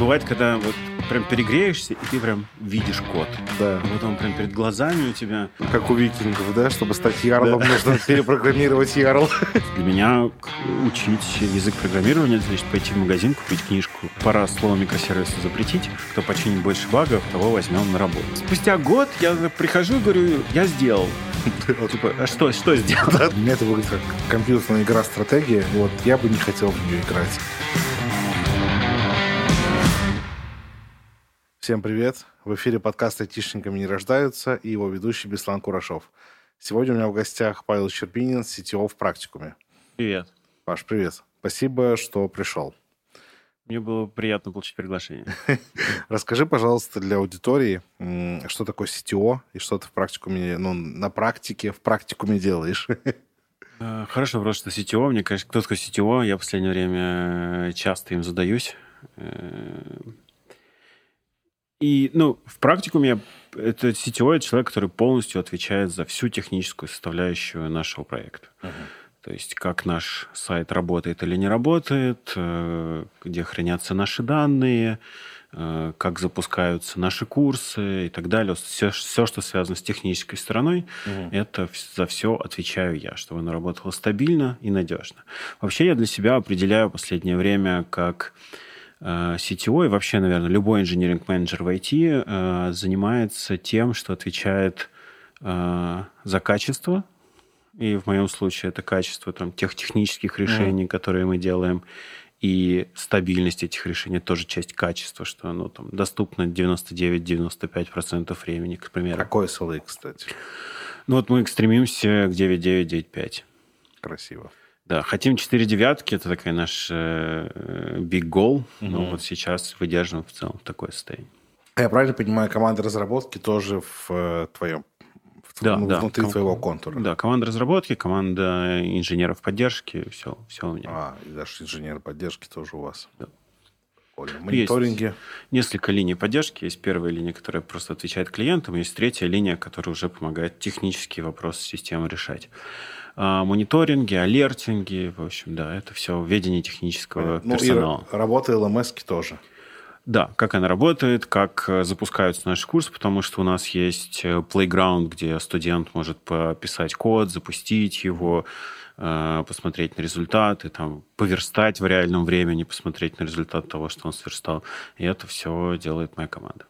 Бывает, когда вот прям перегреешься, и ты прям видишь код. Да. Вот он прям перед глазами у тебя. Как у викингов, да? Чтобы стать ярлом, нужно перепрограммировать ярл. Для меня учить язык программирования, значит, пойти в магазин, купить книжку. Пора слово микросервисы запретить. Кто починит больше багов, того возьмем на работу. Спустя год я прихожу и говорю, я сделал. Типа, а что, что сделал? Для меня это выглядит как компьютерная игра стратегия. Вот я бы не хотел в нее играть. Всем привет! В эфире подкаст «Айтишниками не рождаются» и его ведущий Беслан Курашов. Сегодня у меня в гостях Павел Щербинин, CTO в практикуме. Привет. Паш, привет. Спасибо, что пришел. Мне было приятно получить приглашение. Расскажи, пожалуйста, для аудитории, что такое CTO и что ты в практикуме, ну, на практике, в практикуме делаешь. Э, хорошо вопрос, что CTO. Мне, конечно, кто такой CTO, я в последнее время часто им задаюсь. И, ну, в практикуме это CTO, это человек, который полностью отвечает за всю техническую составляющую нашего проекта. Uh-huh. То есть, как наш сайт работает или не работает, э, где хранятся наши данные, э, как запускаются наши курсы и так далее. Все, все что связано с технической стороной, угу. это за все отвечаю я, чтобы оно работало стабильно и надежно. Вообще я для себя определяю последнее время как CTO э, и вообще, наверное, любой инженеринг-менеджер в IT э, занимается тем, что отвечает э, за качество, и в моем случае это качество там, тех технических решений, mm. которые мы делаем, и стабильность этих решений тоже часть качества, что оно там доступно 99-95% времени, к примеру. Какой SLA, кстати? Ну вот мы стремимся к 9.9.9.5. Красиво. Да, хотим 4 девятки, это такая наш э, big goal, угу. но вот сейчас выдерживаем в целом такое состояние. Я правильно понимаю, команда разработки тоже в э, твоем в, да, ну, да. внутри Ком- твоего контура. Да, команда разработки, команда инженеров поддержки, все, все у меня. А, и даже инженеры поддержки тоже у вас. Да. Мониторинги. Есть несколько линий поддержки. Есть первая линия, которая просто отвечает клиентам, есть третья линия, которая уже помогает технические вопросы системы решать. А, мониторинги, алертинги, в общем, да, это все ведение технического ну, персонала. И работа LMS тоже. Да, как она работает, как э, запускаются наши курсы, потому что у нас есть э, playground, где студент может пописать код, запустить его, э, посмотреть на результаты, там, поверстать в реальном времени, посмотреть на результат того, что он сверстал. И это все делает моя команда.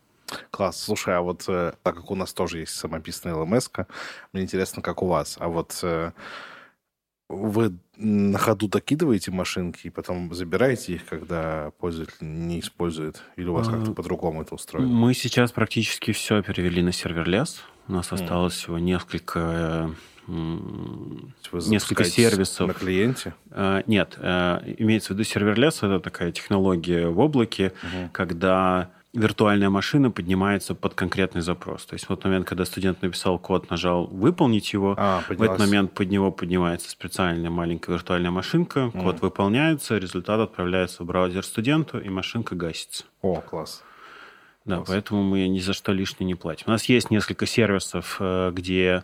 Класс. Слушай, а вот э, так как у нас тоже есть самописная ЛМС, мне интересно, как у вас. А вот э, вы на ходу докидываете машинки и потом забираете их, когда пользователь не использует? Или у вас а, как-то по-другому это устроено? Мы сейчас практически все перевели на serverless. У нас осталось всего несколько несколько сервисов. На клиенте? Э, нет, э, имеется в виду serverless, это такая технология в облаке, угу. когда виртуальная машина поднимается под конкретный запрос. То есть в тот момент, когда студент написал код, нажал «выполнить его», а, в этот момент под него поднимается специальная маленькая виртуальная машинка, м-м. код выполняется, результат отправляется в браузер студенту, и машинка гасится. О, класс. Да, класс. поэтому мы ни за что лишнее не платим. У нас есть несколько сервисов, э, где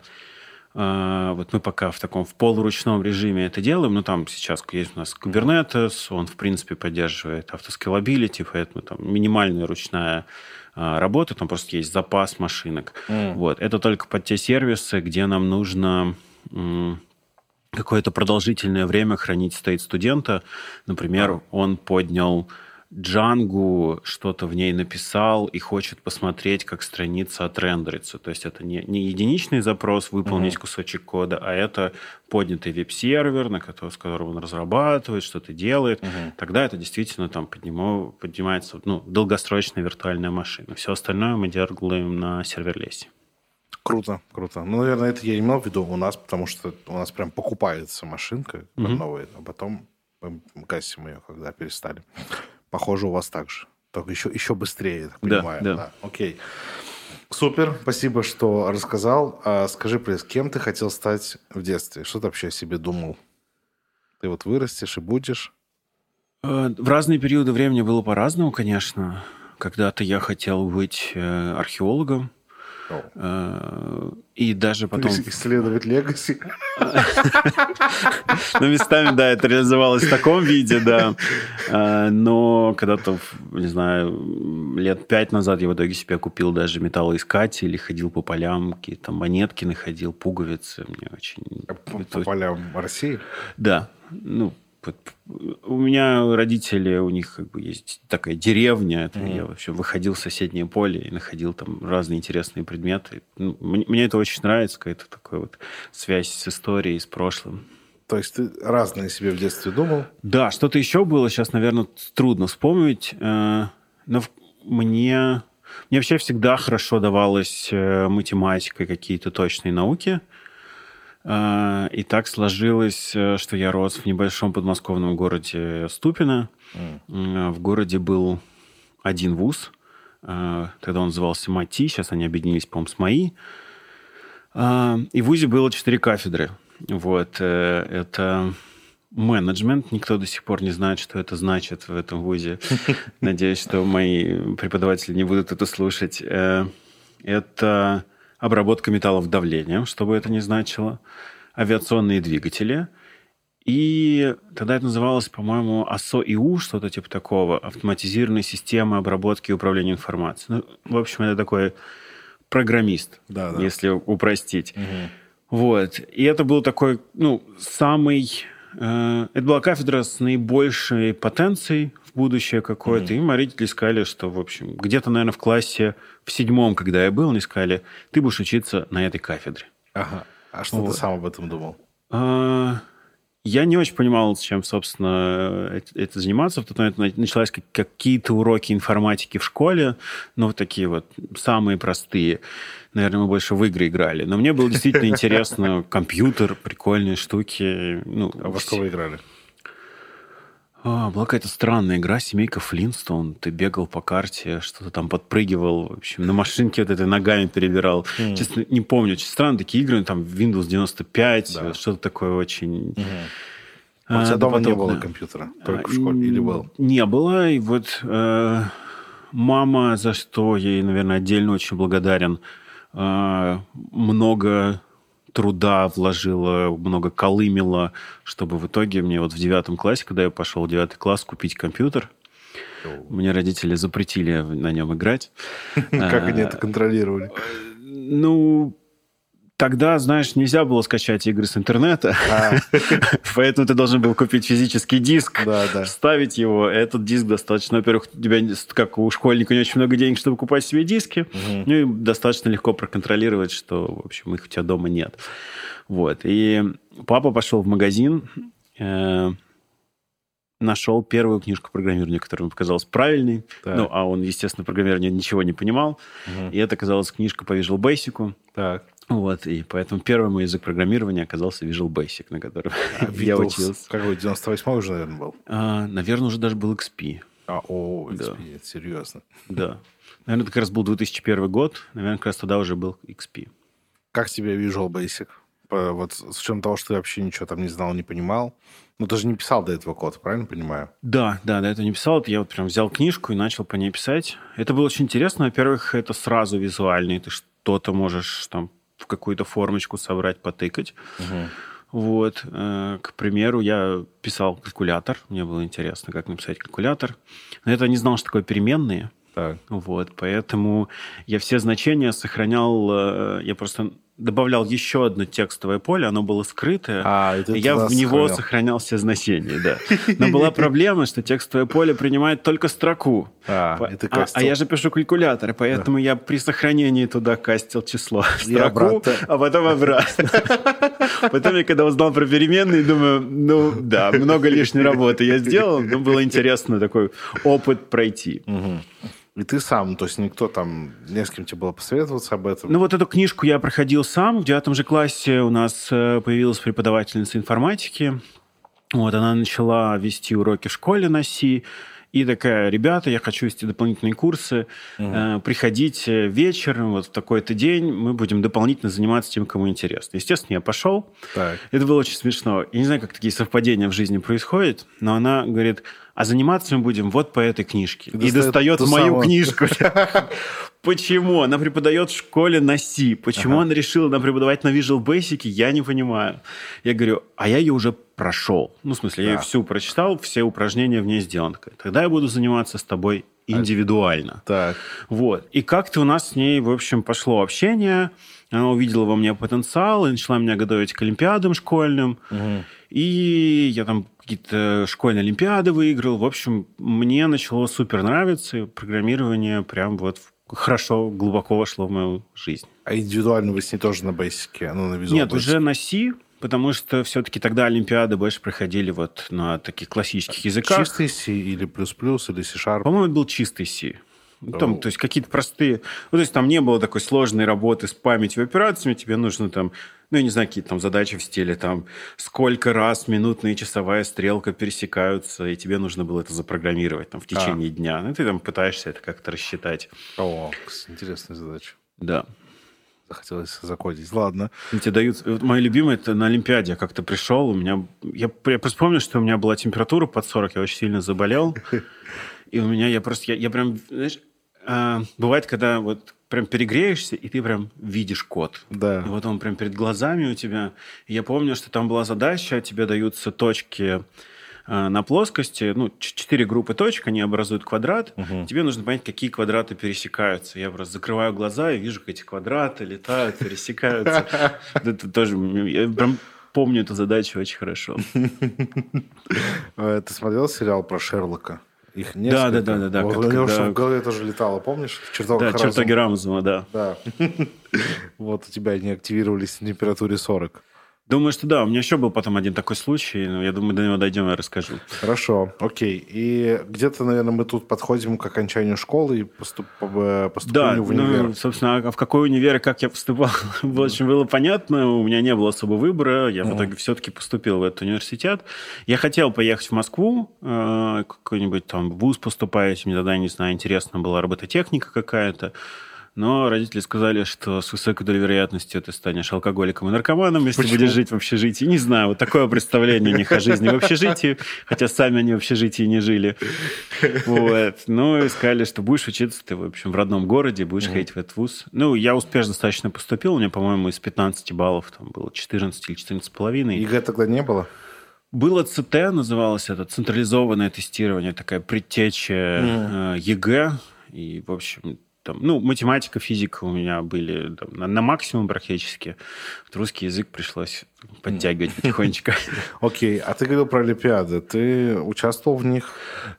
вот мы пока в таком в полуручном режиме это делаем, но там сейчас есть у нас Kubernetes, он, в принципе, поддерживает автоскалабилити, поэтому там минимальная ручная а, работа, там просто есть запас машинок. Mm. Вот. Это только под те сервисы, где нам нужно какое-то продолжительное время хранить стейт студента. Например, mm. он поднял Джангу что-то в ней написал и хочет посмотреть, как страница отрендерится. То есть это не, не единичный запрос выполнить mm-hmm. кусочек кода, а это поднятый веб-сервер, на который, с которым он разрабатывает, что-то делает. Mm-hmm. Тогда это действительно там подниму, поднимается ну, долгосрочная виртуальная машина. Все остальное мы делаем на серверлесе. Круто, круто. Ну, наверное, это я имел в виду у нас, потому что у нас прям покупается машинка mm-hmm. новая, а потом мы гасим ее, когда перестали. Похоже, у вас так же. Только еще, еще быстрее, я так понимаю. Да, да. Окей. Супер, спасибо, что рассказал. А скажи, плиз, кем ты хотел стать в детстве? Что ты вообще о себе думал? Ты вот вырастешь и будешь? Э, в разные периоды времени было по-разному, конечно. Когда-то я хотел быть э, археологом, и даже потом... Исследовать легаси. Ну, местами, да, это реализовалось в таком виде, да. Э, но когда-то, не знаю, лет пять назад я в итоге себе купил даже металлоискатель и ходил по полям, какие-то манетки находил, пуговицы. Мне очень... По полям России? Да. Ну, у меня родители, у них как бы есть такая деревня. Это mm-hmm. Я вообще выходил в соседнее поле и находил там разные интересные предметы. Ну, мне, мне это очень нравится, какая-то такая вот связь с историей, с прошлым. То есть ты разное себе в детстве думал? Да, что-то еще было, сейчас, наверное, трудно вспомнить. Э, но мне, мне вообще всегда хорошо давалась э, математика и какие-то точные науки. И так сложилось, э, что я рос в небольшом подмосковном городе Ступино. Mm. В городе был один вуз. А, тогда он назывался МАТИ, сейчас они объединились, по-моему, с МАИ. И в ВУЗе было четыре кафедры. Вот. Э, это менеджмент. Никто до сих пор не знает, что это значит в этом ВУЗе. Надеюсь, что мои преподаватели не будут это слушать. Это обработка металлов давлением, что бы это ни значило, авиационные двигатели. И тогда это называлось, по-моему, АСО-ИУ, что-то типа такого, автоматизированная система обработки и управления информацией. Ну, в общем, это такой программист, да, да. если упростить. Угу. Вот. И это был такой, ну, самый... Э, это была кафедра с наибольшей потенцией будущее какое-то. Mm-hmm. И мои родители сказали, что, в общем, где-то, наверное, в классе в седьмом, когда я был, они сказали, ты будешь учиться на этой кафедре. Ага. А что вот. ты сам об этом думал? А, я не очень понимал, чем, собственно, это, это заниматься. В тот момент началась какие-то уроки информатики в школе, ну, вот такие вот самые простые. Наверное, мы больше в игры играли. Но мне было действительно интересно. Компьютер, прикольные штуки. Ну, а во что вы играли? А, была какая-то странная игра, семейка Флинстон. Ты бегал по карте, что-то там подпрыгивал. В общем, на машинке вот этой ногами перебирал. Mm. Честно, не помню. Очень странные такие игры. Там Windows 95, да. что-то такое очень... Mm. А, у тебя дома не было компьютера? Только в школе или был? Не было. И вот э, мама, за что ей, наверное, отдельно очень благодарен, э, много труда вложила, много колымила, чтобы в итоге мне вот в девятом классе, когда я пошел в девятый класс, купить компьютер. Мне родители запретили на нем играть. Как они это контролировали? Ну, Тогда, знаешь, нельзя было скачать игры с интернета, а. поэтому ты должен был купить физический диск, да, да. вставить его. Этот диск достаточно, во-первых, у тебя, как у школьника, не очень много денег, чтобы покупать себе диски, угу. ну и достаточно легко проконтролировать, что, в общем, их у тебя дома нет. Вот. И папа пошел в магазин, э, нашел первую книжку программирования, которая ему показалась правильной. Так. Ну, а он, естественно, программирование ничего не понимал. Угу. И это оказалась книжка по Visual Basic. Так. Вот, и поэтому первый мой язык программирования оказался Visual Basic, на котором а, я учился. Какой, 98 уже, наверное, был? А, наверное, уже даже был XP. А, о, XP, да. это серьезно. Да. Наверное, это как раз был 2001 год. Наверное, как раз тогда уже был XP. Как тебе Visual Basic? Вот с учетом того, что ты вообще ничего там не знал, не понимал. Ну, ты же не писал до этого код, правильно понимаю? Да, да, до этого не писал. Я вот прям взял книжку и начал по ней писать. Это было очень интересно. Во-первых, это сразу визуально. Ты что-то можешь там в какую-то формочку собрать, потыкать. Угу. Вот, э, к примеру, я писал калькулятор. Мне было интересно, как написать калькулятор. Но это не знал, что такое переменные. Так. Вот, поэтому я все значения сохранял. Э, я просто добавлял еще одно текстовое поле, оно было скрытое, а, и я в него сохранял все значения, да. Но была проблема, что текстовое поле принимает только строку. А, а, а, а я же пишу калькулятор, поэтому да. я при сохранении туда кастил число строку, а потом обратно. Потом я когда узнал про переменные, думаю, ну да, много лишней работы я сделал, но было интересно такой опыт пройти. Угу. И ты сам, то есть никто там, не с кем тебе было посоветоваться об этом? Ну вот эту книжку я проходил сам. В девятом же классе у нас э, появилась преподавательница информатики. Вот, она начала вести уроки в школе на Си. И такая, ребята, я хочу вести дополнительные курсы, угу. э, приходите вечером, вот в такой-то день, мы будем дополнительно заниматься тем, кому интересно. Естественно, я пошел. Так. Это было очень смешно. Я не знаю, как такие совпадения в жизни происходят, но она говорит, а заниматься мы будем вот по этой книжке. И, и достает мою самую... книжку. Почему? Она преподает в школе на C. Почему ага. она решила она преподавать на Visual Basic, я не понимаю. Я говорю, а я ее уже прошел. Ну, в смысле, да. я ее всю прочитал, все упражнения в ней сделаны. Тогда я буду заниматься с тобой индивидуально. Так. Вот. И как-то у нас с ней, в общем, пошло общение. Она увидела во мне потенциал и начала меня готовить к олимпиадам школьным. Угу. И я там какие-то школьные олимпиады выиграл. В общем, мне начало супер нравиться. Программирование прям вот хорошо, глубоко вошло в мою жизнь. А индивидуально вы с ней тоже на бейсике? Ну, на Нет, Basic? уже на C, потому что все-таки тогда Олимпиады больше проходили вот на таких классических языках. Чистый C или плюс-плюс, или C-Sharp? По-моему, был чистый C. Ну, там, то есть какие-то простые... Ну, то есть там не было такой сложной работы с памятью операциями. Тебе нужно там, ну, я не знаю, какие там задачи в стиле, там, сколько раз минутная и часовая стрелка пересекаются, и тебе нужно было это запрограммировать там в течение а. дня. Ну, ты там пытаешься это как-то рассчитать. О, интересная задача. Да. Захотелось закодить. Ладно. Тебе дают... Вот моя любимая, это на Олимпиаде. Я как-то пришел, у меня... Я, я просто помню, что у меня была температура под 40, я очень сильно заболел. И у меня, я просто, я, я прям, знаешь, а, бывает, когда вот прям перегреешься, и ты прям видишь код. Да. И вот он прям перед глазами у тебя. И я помню, что там была задача, тебе даются точки а, на плоскости, ну, четыре группы точек, они образуют квадрат. Угу. Тебе нужно понять, какие квадраты пересекаются. Я просто закрываю глаза и вижу, как эти квадраты летают, пересекаются. Это тоже... Я прям помню эту задачу очень хорошо. Ты смотрел сериал про Шерлока? Их несколько. Да, да, да, да. да. Вот, у него когда... в голове тоже летало, помнишь? Чертог да, чертоги Рамзума, да. Да. Вот у тебя они активировались на температуре 40. Думаю, что да. У меня еще был потом один такой случай. Но я думаю, до него дойдем, я расскажу. Хорошо, окей. И где-то, наверное, мы тут подходим к окончанию школы и поступ... поступлению да, в универ. Ну, собственно, а в какой универ и как я поступал, в общем, было понятно. У меня не было особо выбора. Я в итоге все-таки поступил в этот университет. Я хотел поехать в Москву, э, какой-нибудь там вуз поступать. Мне тогда, не знаю, интересно была робототехника какая-то. Но родители сказали, что с высокой долей вероятности ты станешь алкоголиком и наркоманом, если Почему? будешь жить в общежитии. Не знаю, вот такое представление у них о жизни в общежитии, хотя сами они в общежитии не жили. Вот. Ну, и сказали, что будешь учиться ты, в общем, в родном городе, будешь ходить в этот вуз. Ну, я успешно достаточно поступил, у меня, по-моему, из 15 баллов там было 14 или 14 с половиной. ЕГЭ тогда не было? Было ЦТ, называлось это, централизованное тестирование, такая предтеча м-м. ЕГЭ. И, в общем, там, ну, математика, физика у меня были там, на, на максимум практически. Вот русский язык пришлось подтягивать потихонечку. Окей, а ты говорил про Олимпиады. Ты участвовал в них?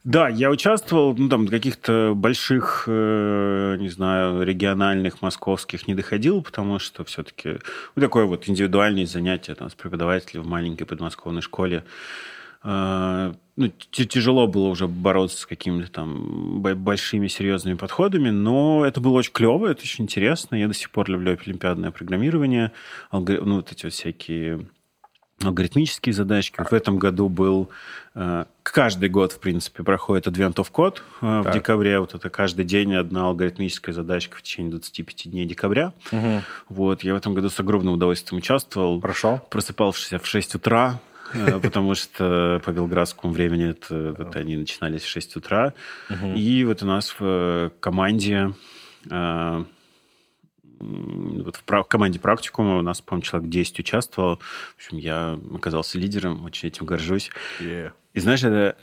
Да, я участвовал, ну, там, каких-то больших, э, не знаю, региональных, московских не доходил, потому что все-таки ну, такое вот индивидуальное занятие там, с преподавателем в маленькой подмосковной школе. Э, ну, тяжело было уже бороться с какими-то там большими серьезными подходами, но это было очень клево, это очень интересно. Я до сих пор люблю олимпиадное программирование, алгори... ну, вот эти вот всякие алгоритмические задачки. В этом году был... Э, каждый год, в принципе, проходит Advent of Code э, в декабре. Вот это каждый день одна алгоритмическая задачка в течение 25 дней декабря. Угу. Вот, я в этом году с огромным удовольствием участвовал. Прошел? Просыпался в 6 утра, потому что по белградскому времени это, вот они начинались в 6 утра. И вот у нас в э, команде э, вот в команде практикума у нас, по-моему, человек 10 участвовал. В общем, я оказался лидером, очень этим горжусь. Yeah. И знаешь, это,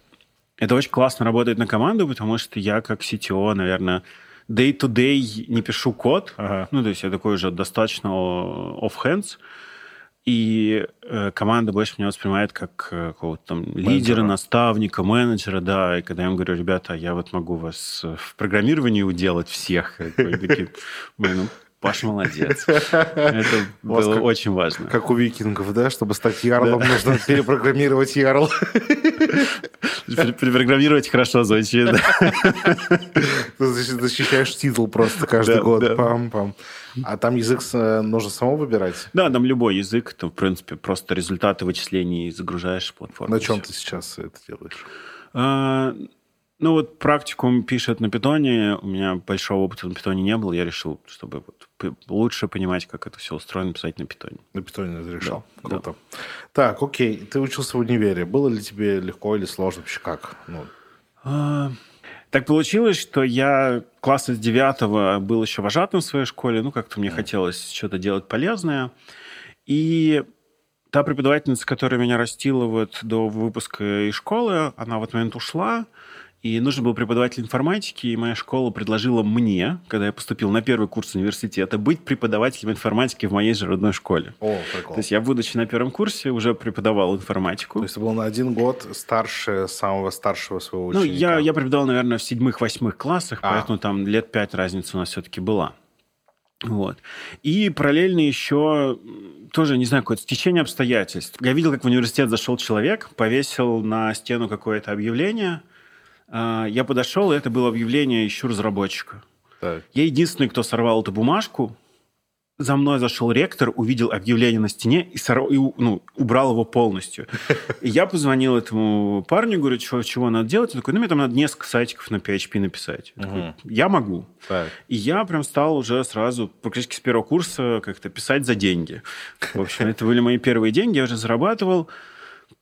это очень классно работает на команду, потому что я как CTO, наверное, day-to-day не пишу код. Ага. Ну, то есть я такой уже достаточно off-hands. И э, команда больше меня воспринимает как э, какого-то там менеджера. лидера, наставника, менеджера, да. И когда я им говорю, ребята, я вот могу вас в программировании уделать всех, такие, ну, Паш молодец. Это было очень важно. Как у викингов, да? Чтобы стать ярлом, да. нужно перепрограммировать ярл. Перепрограммировать хорошо звучит. Ты защищаешь титул просто каждый год. Пам-пам. А там язык э, нужно самому выбирать? Да, там любой язык. Там, в принципе, просто результаты вычислений загружаешь в платформу. На чем ты сейчас это делаешь? А, ну вот практикум пишет на питоне. У меня большого опыта на питоне не было. Я решил, чтобы вот лучше понимать, как это все устроено, писать на питоне. На питоне разрешал. Да. Круто. Да. Так, окей. Ты учился в универе. Было ли тебе легко или сложно? Вообще как? Ну... А, Так получилось, что я класса с девятого был еще вожатым в своей школе, ну, как-то мне хотелось что-то делать полезное. И та преподавательница, которая меня растила вот до выпуска из школы, она в этот момент ушла, и нужен был преподаватель информатики, и моя школа предложила мне, когда я поступил на первый курс университета, быть преподавателем информатики в моей же родной школе. О, прикол. То есть я, будучи на первом курсе, уже преподавал информатику. То есть ты был на один год старше самого старшего своего Ну, ученика? я, я преподавал, наверное, в седьмых-восьмых классах, А. поэтому там лет пять разница у нас все-таки была. Вот. И параллельно еще тоже, не знаю, какое-то стечение обстоятельств. Я видел, как в университет зашел человек, повесил на стену какое-то объявление. А, Я подошел, и это было объявление «Ищу разработчика». Так. Я единственный, кто сорвал эту бумажку. За мной зашел ректор, увидел объявление на стене и, сорв- и, ну, убрал его полностью. И я позвонил этому парню, говорю, чего, чего надо делать? Он такой, ну, мне там надо несколько сайтиков на PHP написать. Я такой, я могу. Так. И я прям стал уже сразу, практически с первого курса, как-то писать за деньги. В общем, это были мои первые деньги, я уже зарабатывал.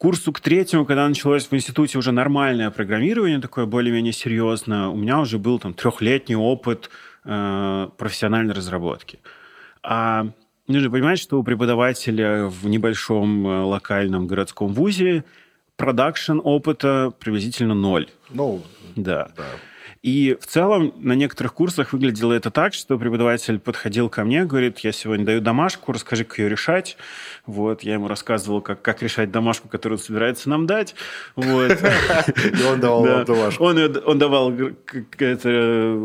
Курсу к третьему, когда началось в институте уже нормальное программирование, такое более-менее серьезное, у меня уже был там трехлетний опыт э, профессиональной разработки. А нужно понимать, что у преподавателя в небольшом э, локальном городском вузе продакшн опыта приблизительно ноль. Ну, Да. да. И в целом на некоторых курсах выглядело это так, что преподаватель подходил ко мне, говорит, я сегодня даю домашку, расскажи, как ее решать. Вот, я ему рассказывал, как, как решать домашку, которую он собирается нам дать. Вот. И он давал Да. вам домашку. Он, он давал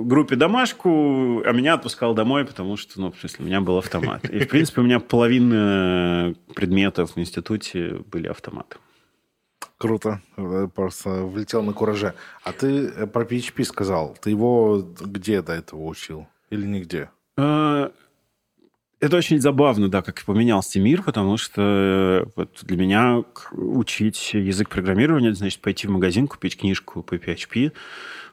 группе домашку, а меня отпускал домой, потому что, ну, в смысле, у меня был автомат. И, в принципе, у меня половина предметов в институте были автоматы. Круто. Э, Просто влетел на кураже. А ты э, про PHP сказал. Ты его где до этого учил? Или нигде? Э, Это очень забавно, да, как поменялся мир, потому что вот для меня учить язык программирования, значит пойти в магазин, купить книжку по PHP,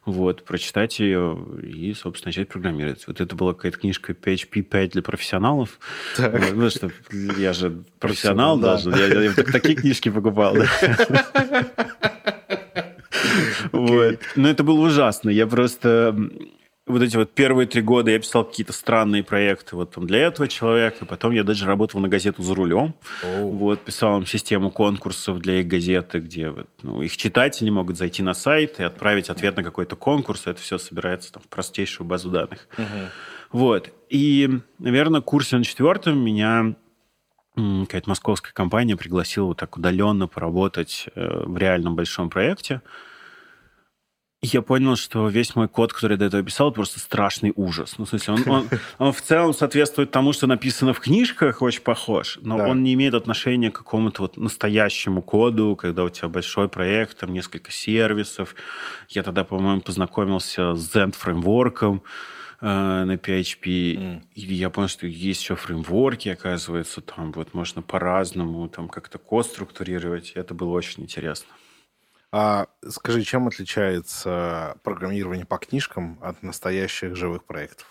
вот, прочитать ее и, собственно, начать программировать. Вот это была какая-то книжка PHP 5 для профессионалов. Так. Вот, ну, что я же профессионал Профессионал, да. должен. Я, я так- такие книжки покупал. да. Вот. Но это было ужасно. Я просто... Вот эти вот первые три года я писал какие-то странные проекты вот там для этого человека. Потом я даже работал на газету «За рулем». Оу. Вот, писал им систему конкурсов для их газеты, где вот, ну, их читатели могут зайти на сайт и отправить ответ на какой-то конкурс. Это все собирается там, в простейшую базу данных. Мгм. Вот. И, наверное, в курсе на четвертом меня какая-то московская компания пригласила вот так удаленно поработать э, в реальном большом проекте. Я понял, что весь мой код, который я до этого писал, просто страшный ужас. Ну, в смысле, он, он, он в целом соответствует тому, что написано в книжках, очень похож, но Да. он не имеет отношения к какому-то вот настоящему коду, когда у тебя большой проект, там несколько сервисов. Я тогда, по-моему, познакомился с Zend фреймворком э, на PHP. М. И я понял, что есть еще фреймворки, оказывается, там вот можно по-разному там как-то код структурировать. Это было очень интересно. А скажи, чем отличается программирование по книжкам от настоящих живых проектов?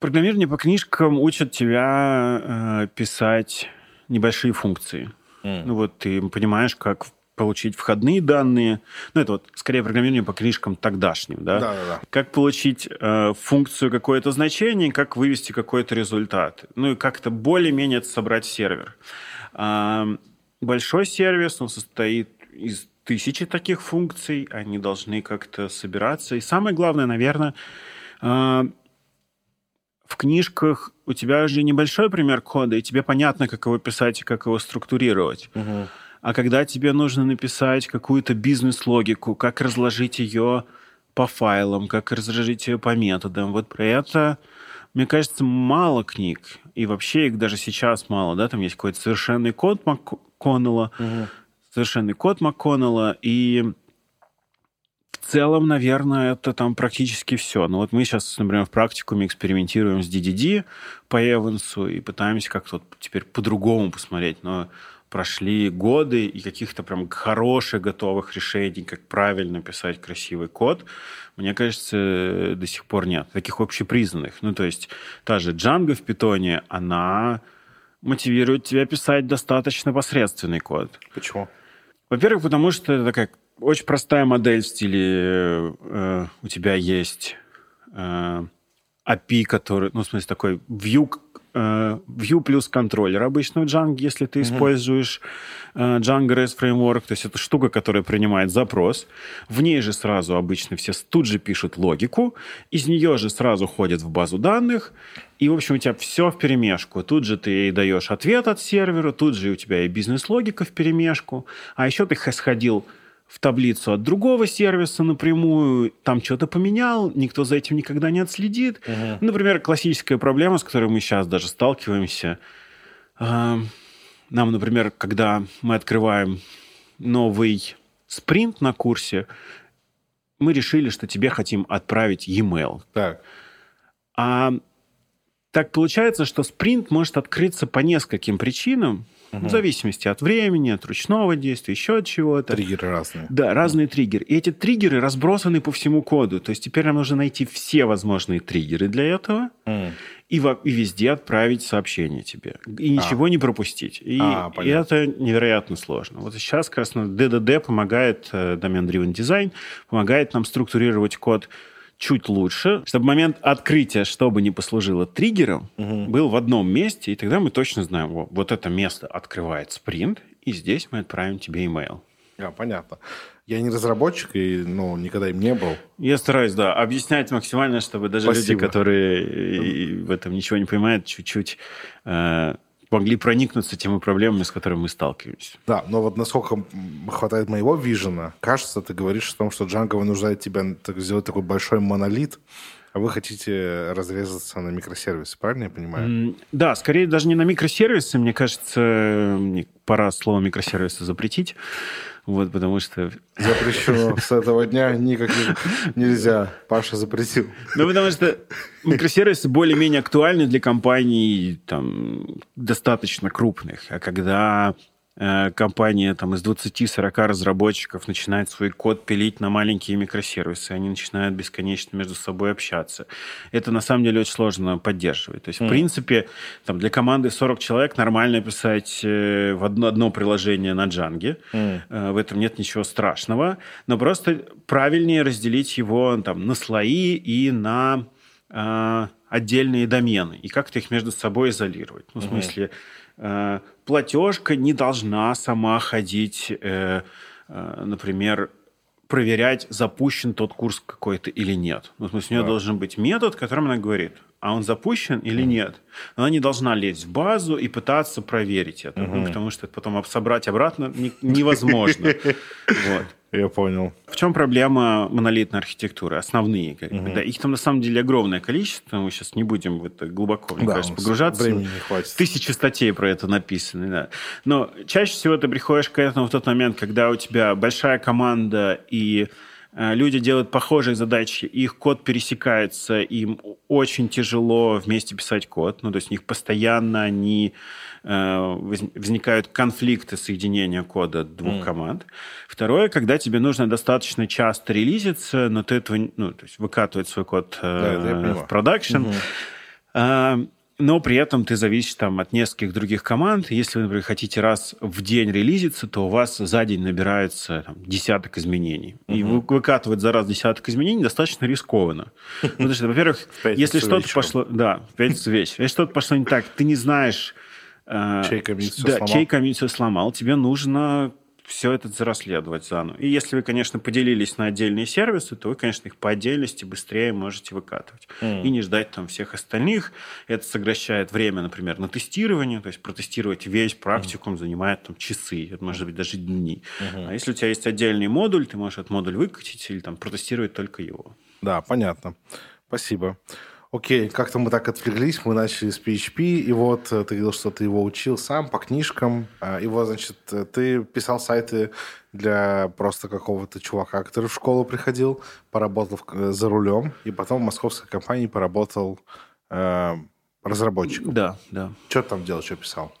Программирование по книжкам учат тебя э, писать небольшие функции. Ну вот ты понимаешь, как получить входные данные. Ну это вот скорее программирование по книжкам тогдашним, да? Да-да-да. Как получить э, функцию какое-то значение, как вывести какой-то результат. Ну и как-то более-менее собрать сервер. А, большой сервис, он состоит из тысячи таких функций, они должны как-то собираться. И самое главное, наверное, а, в книжках у тебя же небольшой пример кода, и тебе понятно, как его писать и как его структурировать. Мгм. А когда тебе нужно написать какую-то бизнес-логику, как разложить ее по файлам, как разложить ее по методам, вот про это, мне кажется, мало книг. И вообще их даже сейчас мало, да, там есть какой-то совершенный код МакКоннелла, Мгм. Совершенный код МакКоннелла, и в целом, наверное, это там практически все. Ну вот мы сейчас, например, в практикуме экспериментируем с DDD по Эвансу и пытаемся как-то вот теперь по-другому посмотреть, но прошли годы и каких-то прям хороших готовых решений, как правильно писать красивый код, мне кажется, до сих пор нет. Таких общепризнанных. Ну, то есть та же Django в питоне, она мотивирует тебя писать достаточно посредственный код. Почему? Во-первых, потому что это такая очень простая модель в стиле э, у тебя есть э, API, который, ну, в смысле, такой view, э, view плюс контроллер обычно в Django, если ты mm-hmm. используешь э, Django REST Framework, то есть это штука, которая принимает запрос. В ней же сразу обычно все тут же пишут логику, из нее же сразу ходят в базу данных, и, в общем, у тебя все в перемешку. Тут же ты даешь ответ от сервера, тут же у тебя и бизнес-логика в перемешку, а еще ты сходил в таблицу от другого сервиса напрямую, там что-то поменял, никто за этим никогда не отследит. Uh-huh. Например, классическая проблема, с которой мы сейчас даже сталкиваемся. А, нам, например, когда мы открываем новый спринт на курсе, мы решили, что тебе хотим отправить e-mail. Так. А так получается, что спринт может открыться по нескольким причинам. Угу. В зависимости от времени, от ручного действия, еще от чего-то. Триггеры разные. Да, разные триггеры. И эти триггеры разбросаны по всему коду. То есть теперь нам нужно найти все возможные триггеры для этого mm. и, во, и везде отправить сообщение тебе. И ничего а. не пропустить. И, а, и это невероятно сложно. Вот сейчас как раз DDD помогает, Domain Driven Design, помогает нам структурировать код чуть лучше, чтобы момент открытия, чтобы не послужило триггером, угу. был в одном месте, и тогда мы точно знаем, вот, вот это место открывает спринт, и здесь мы отправим тебе email. А, понятно. Я не разработчик и ну, никогда им не был. Я стараюсь, да, объяснять максимально, чтобы даже Спасибо. люди, которые в этом ничего не понимают, чуть-чуть э, могли проникнуться теми проблемами, с которыми мы сталкиваемся. Да, но вот насколько хватает моего вижена, кажется, ты говоришь о том, что Django вынуждает тебя так, сделать такой большой монолит, а вы хотите разрезаться на микросервисы, правильно я понимаю? Да, скорее даже не на микросервисы. Мне кажется, пора слово микросервисы запретить. Вот, потому что... Запрещено. С этого дня никак нельзя. Паша запретил. Ну, потому что микросервисы более-менее актуальны для компаний там, достаточно крупных. А когда компания там, из 20-40 разработчиков начинает свой код пилить на маленькие микросервисы, они начинают бесконечно между собой общаться. Это на самом деле очень сложно поддерживать. То есть, mm. в принципе, там, для команды 40 человек нормально писать э, в одно, одно приложение на Django. Mm. В этом нет ничего страшного. Но просто правильнее разделить его там, на слои и на э, отдельные домены. И как-то их между собой изолировать. Ну, в смысле, э, платежка не должна сама ходить, э, э, например, проверять, запущен тот курс какой-то или нет. Ну, в смысле, у нее да. должен быть метод, которым она говорит, а он запущен или mm. нет. Она не должна лезть в базу и пытаться проверить это, mm-hmm. ну, потому что потом собрать обратно невозможно. Вот. Я понял. В чем проблема монолитной архитектуры? Основные. Как угу. да, их там на самом деле огромное количество. Мы сейчас не будем в это глубоко, мне да, кажется, погружаться. Времени не хватит. Тысячи статей про это написаны. Да. Но чаще всего ты приходишь к этому в тот момент, когда у тебя большая команда и э, люди делают похожие задачи, их код пересекается, им очень тяжело вместе писать код. Ну, то есть у них постоянно они Э, возникают конфликты соединения кода двух mm. команд. Второе, когда тебе нужно достаточно часто релизиться, но ты этого, ну, то есть выкатывать свой код э, да, в продакшн. Mm-hmm. но при этом ты зависишь там от нескольких других команд. Если вы, например, хотите раз в день релизиться, то у вас за день набирается там, десяток изменений. Uh-huh. И выкатывать за раз десяток изменений достаточно рискованно. Потому что, во-первых, если что-то пошло... Да, в пятницу вечером. Если что-то пошло не так, ты не знаешь, Э, чей комит все да, сломал. чей все сломал, тебе нужно все это расследовать заново. И если вы, конечно, поделились на отдельные сервисы, то вы, конечно, их по отдельности быстрее можете выкатывать. Mm. И не ждать там всех остальных. Это сокращает время, например, на тестирование. То есть протестировать весь практикум mm. занимает там часы. Это может быть даже дни. Mm-hmm. А если у тебя есть отдельный модуль, ты можешь этот модуль выкатить или там протестировать только его. Да, понятно. Спасибо. Окей, как-то мы так отвлеклись, мы начали с PHP, и вот э, ты говорил, что ты его учил сам по книжкам, а, и вот, значит, э, ты писал сайты для просто какого-то чувака, который в школу приходил, поработал э, за рулем, и потом в московской компании поработал э, разработчиком. Да, да. Что ты там делал, что писал?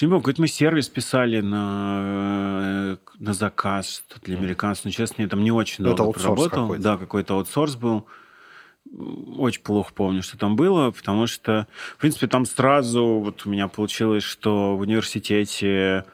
Не помню, какой-то мы сервис писали на, на заказ для американцев. Но, честно, я там не очень долго это проработал. Какой-то. Да, какой-то аутсорс был очень плохо помню, что там было, потому что, в принципе, там сразу вот у меня получилось, что в университете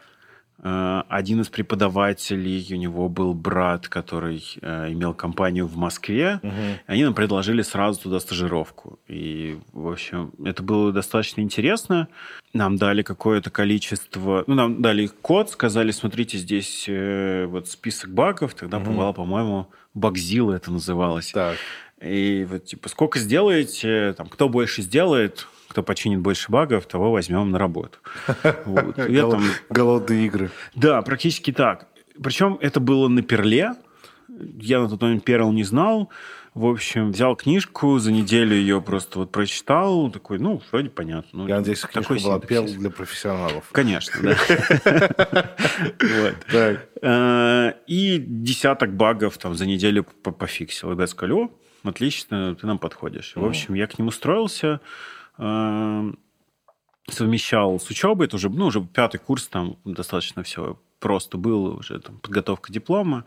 Э, один из преподавателей, у него был брат, который э, имел компанию в Москве. Угу. Они нам предложили сразу туда стажировку. И, в общем, это было достаточно интересно. Нам дали какое-то количество... Ну, нам дали код, сказали, смотрите, здесь э, вот список багов. Тогда угу. бывало, по-моему, багзила это называлось. Так. И вот, типа, сколько сделаете, там, кто больше сделает, кто починит больше багов, того возьмем на работу. Голодные игры. Да, практически так. Причем это было на перле. Я на тот момент перл не знал. В общем, взял книжку, за неделю ее просто вот прочитал, такой, ну, вроде понятно. Ну, Я надеюсь, книжка такой была перл для профессионалов. Конечно, да. Э, и десяток багов там за неделю пофиксил. Я сказал, о, отлично, ты нам подходишь. В общем, я к нему устроился, Эм, совмещал с учебой, это уже, ну, уже пятый курс, там достаточно все просто было, уже там подготовка диплома.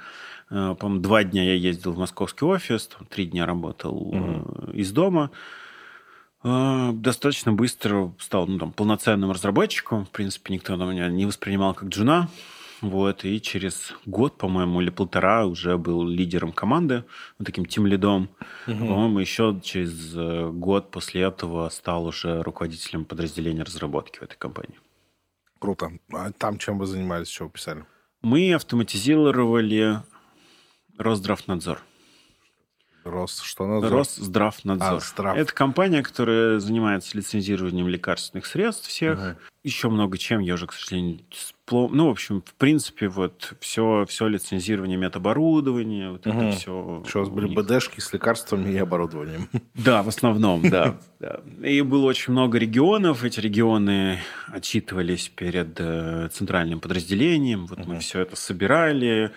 Э, по-моему, два дня я ездил в московский офис, там, три дня работал угу. из дома. Э, достаточно быстро стал ну, там, полноценным разработчиком. В принципе, никто на меня не воспринимал как джуна. Вот, и через год, по-моему, или полтора уже был лидером команды, вот таким тим-лидом. Угу. По-моему, еще через э, год после этого стал уже руководителем подразделения разработки в этой компании. Круто. А там чем вы занимались, что вы писали? Мы автоматизировали Росздравнадзор. Рос, что надзор? Росздравнадзор. А, здрав. Это компания, которая занимается лицензированием лекарственных средств всех. Угу. Еще много чем, я уже, к сожалению, сплом... Ну, в общем, в принципе, вот все, все лицензирование медоборудования, вот угу. это все. Что у вас были них... БДшки с лекарствами и оборудованием? Да, в основном, да. И было очень много регионов. Эти регионы отчитывались перед э, центральным подразделением. Вот мы все это собирали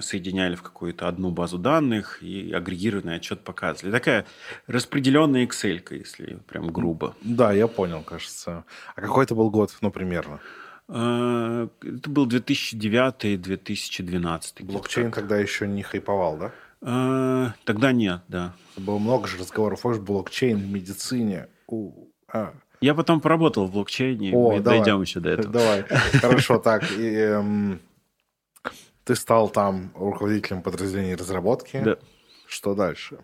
соединяли в какую-то одну базу данных и агрегированный отчет показывали. Такая распределенная Excel, если прям грубо. Да, я понял, кажется. А какой это был год, ну, примерно? Э, это был 2009-2012. Блокчейн тогда еще не хайповал, да? Э, тогда нет, да. Было много же разговоров, о блокчейн в медицине. У, а. Я потом поработал в блокчейне, О, мы давай. дойдем еще до этого. Давай, хорошо, так. Эм, ты стал там руководителем подразделения разработки. Да. Что дальше?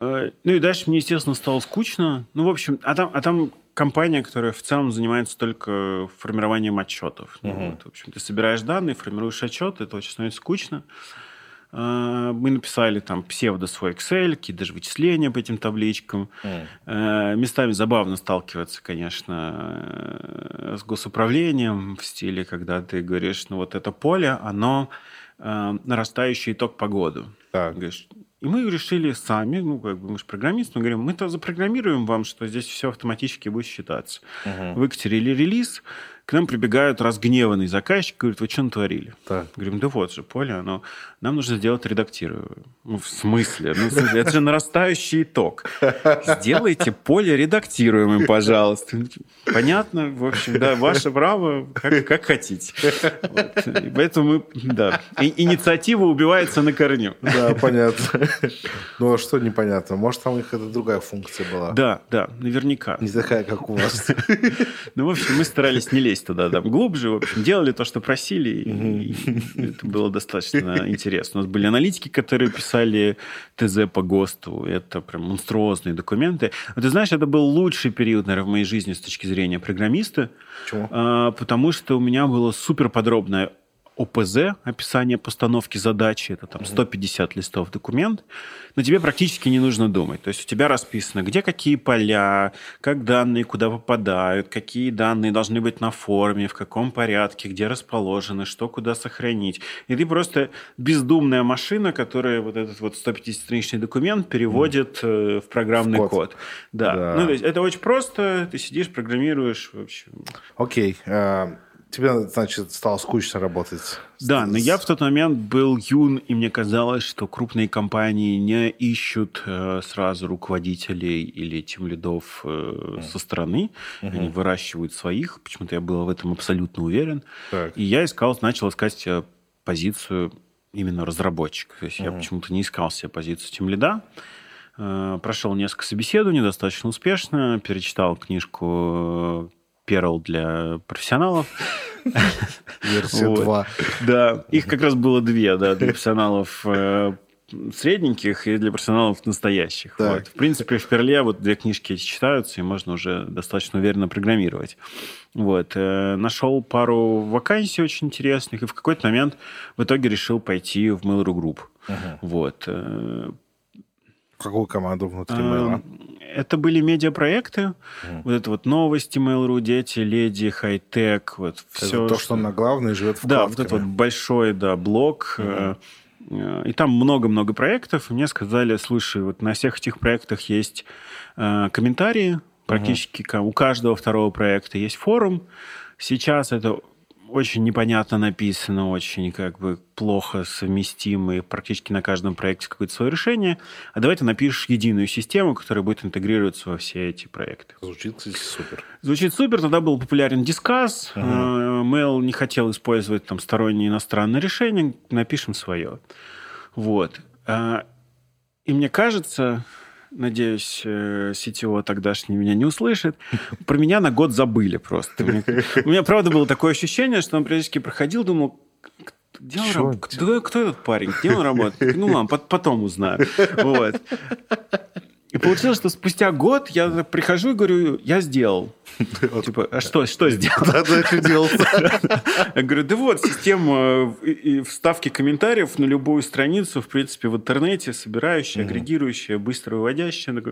Э, ну и дальше мне, естественно, стало скучно. Ну, в общем, а там, а там компания, которая в целом занимается только формированием отчетов. Угу. Ну, вот, в общем, ты собираешь данные, формируешь отчет, это очень становится скучно. А, мы написали там псевдо свой Excel, какие-то даже вычисления по этим табличкам. Mm. Местами забавно сталкиваться, конечно, э, с госуправлением в стиле, когда ты говоришь, ну вот это поле, оно э, нарастающий итог по году. Так. Говоришь, и мы решили сами, ну, как бы мы же программисты, мы говорим, мы-то запрограммируем вам, что здесь все автоматически будет считаться. Угу. Выкатерили релиз, к нам прибегают разгневанный заказчик, говорит, вы что натворили? Так. Говорим, да вот же, поле, оно, нам нужно сделать редактируемое. Ну, в смысле? Ну, в смысле? Это же нарастающий итог. Сделайте поле редактируемым, пожалуйста. Понятно? В общем, да, ваше право, как, как хотите. Вот. И поэтому мы, да, и, инициатива убивается на корню. Да, понятно. Ну, а что непонятно? Может, там у них это другая функция была? Да, да, наверняка. Не такая, как у вас. Ну, в общем, мы старались не лезть лезть туда там, глубже. В общем, делали то, что просили, и это было достаточно интересно. У нас были аналитики, которые писали ТЗ по ГОСТу. Это прям монструозные документы. Но ты знаешь, это был лучший период, наверное, в моей жизни с точки зрения программиста. Почему? А, потому что у меня было супер подробное ОПЗ, описание постановки задачи, это там 150 листов документ, но тебе практически не нужно думать. То есть у тебя расписано, где какие поля, как данные куда попадают, какие данные должны быть на форме, в каком порядке, где расположены, что куда сохранить. И ты просто бездумная машина, которая вот этот вот 150-страничный документ переводит mm. в программный в код. код. Да. да. Ну, то есть это очень просто, ты сидишь, программируешь, в общем. Окей. Okay. Uh Тебе, значит, стало скучно работать. Да, но я в тот момент был юн, и мне казалось, что крупные компании не ищут э, сразу руководителей или тем лидов э, со стороны. Угу. Они выращивают своих. Почему-то я был в этом абсолютно уверен. Так. И я искал, начал искать себе позицию именно разработчика. То есть угу. я почему-то не искал себе позицию тем лида. Э, прошел несколько собеседований, достаточно успешно. Перечитал книжку перл для профессионалов. Версия 2. Да, их как раз было две, да, для профессионалов э, средненьких и для профессионалов настоящих. Вот. В принципе, в Перле вот две книжки эти читаются, и можно уже достаточно уверенно программировать. Вот. Э, нашел пару вакансий очень интересных, и в какой-то момент в итоге решил пойти в Mail.ru Group. Uh-huh. Вот. Какую команду внутри Mail.ru? Это были медиапроекты. Mm. Вот это вот новости Mail.ru, дети, леди, хай-тек. Вот это все, то, что, что на главной живет в Да, вот этот вот большой, да, блок. Mm. И там много-много проектов. И мне сказали, слушай, вот на всех этих проектах есть э, комментарии. Практически mm. у каждого второго проекта есть форум. Сейчас это очень непонятно написано, очень как бы плохо совместимо, и практически на каждом проекте какое-то свое решение. А давай ты напишешь единую систему, которая будет интегрироваться во все эти проекты. Звучит, кстати, супер. Звучит супер. Тогда был популярен Discuss. Uh-huh. Mail не хотел использовать там сторонние иностранные решения. Напишем свое. Вот. А, и мне кажется, Надеюсь, CTO э, тогдашний меня не услышит. Про меня на год забыли просто. У меня, правда, было такое ощущение, что он периодически проходил, думал, где он работает? Кто, кто этот парень? Где он работает? Ну ладно, потом узнаю. Вот. И получилось, что спустя год я прихожу и говорю, я сделал. Типа, а что, что сделал? Да, да, что делал? Я говорю, да вот, система э, вставки комментариев на любую страницу, в принципе, в интернете, собирающая, агрегирующая, быстро выводящая.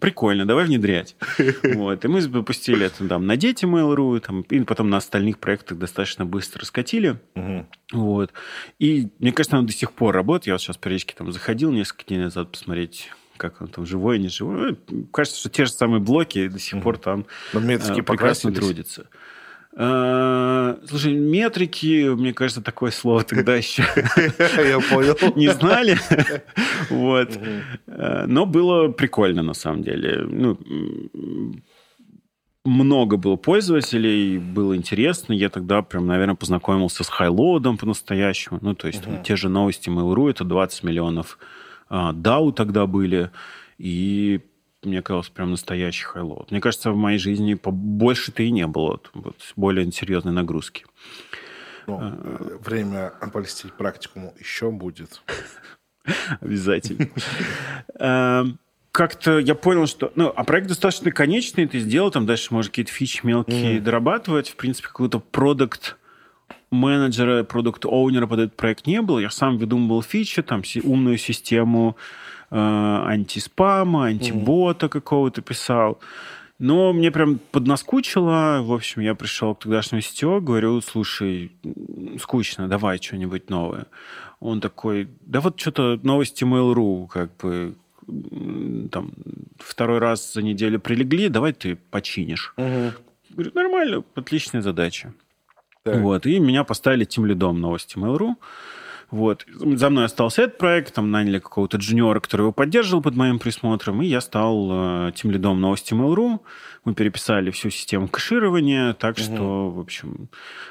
Прикольно, давай внедрять. Вот. И мы запустили это там, на дети Mail.ru, там, и потом на остальных проектах достаточно быстро скатили. Угу. Вот. И мне кажется, она до сих пор работает. Я вот сейчас периодически там заходил несколько дней назад посмотреть как он там, живой, не живой. Ну, кажется, что те же самые блоки до сих пор там э, прекрасно трудятся. А, слушай, метрики, мне кажется, такое слово тогда еще Я понял. не знали. Вот. Э, но было прикольно, на самом деле. Ну, много было пользователей, было интересно. Я тогда прям, наверное, познакомился с highload ом по-настоящему. Ну, то есть uh-huh. те же новости Mail.ru, это 20 миллионов А, тогда были, и мне казалось, прям настоящий highload. Мне кажется, в моей жизни больше-то и не было вот, более серьезной нагрузки. Ну, а, время полистить практикуму еще будет. Обязательно. А, как-то я понял, что... Ну, а проект достаточно конечный, ты сделал, там дальше можно какие-то фичи мелкие дорабатывать. В принципе, какой-то продукт менеджера, продукт-оунера под этот проект не было. Я сам выдумывал фичи, там, умную систему э, антиспама, антибота mm-hmm. какого-то писал. Но мне прям поднаскучило. В общем, я пришел к тогдашнему сетеву, говорю, слушай, скучно, давай что-нибудь новое. Он такой, да вот что-то новости Mail.ru, как бы, там, второй раз за неделю прилегли, давай ты починишь. Угу. Говорю, нормально, отличная задача. Так. Вот, и меня поставили тем лидом новости Mail.ru. Вот. За мной остался этот проект, там наняли какого-то джуниора, который его поддерживал под моим присмотром, и я стал э, тем лидом новости Mail.ru. Мы переписали всю систему кэширования, так угу. что, в общем,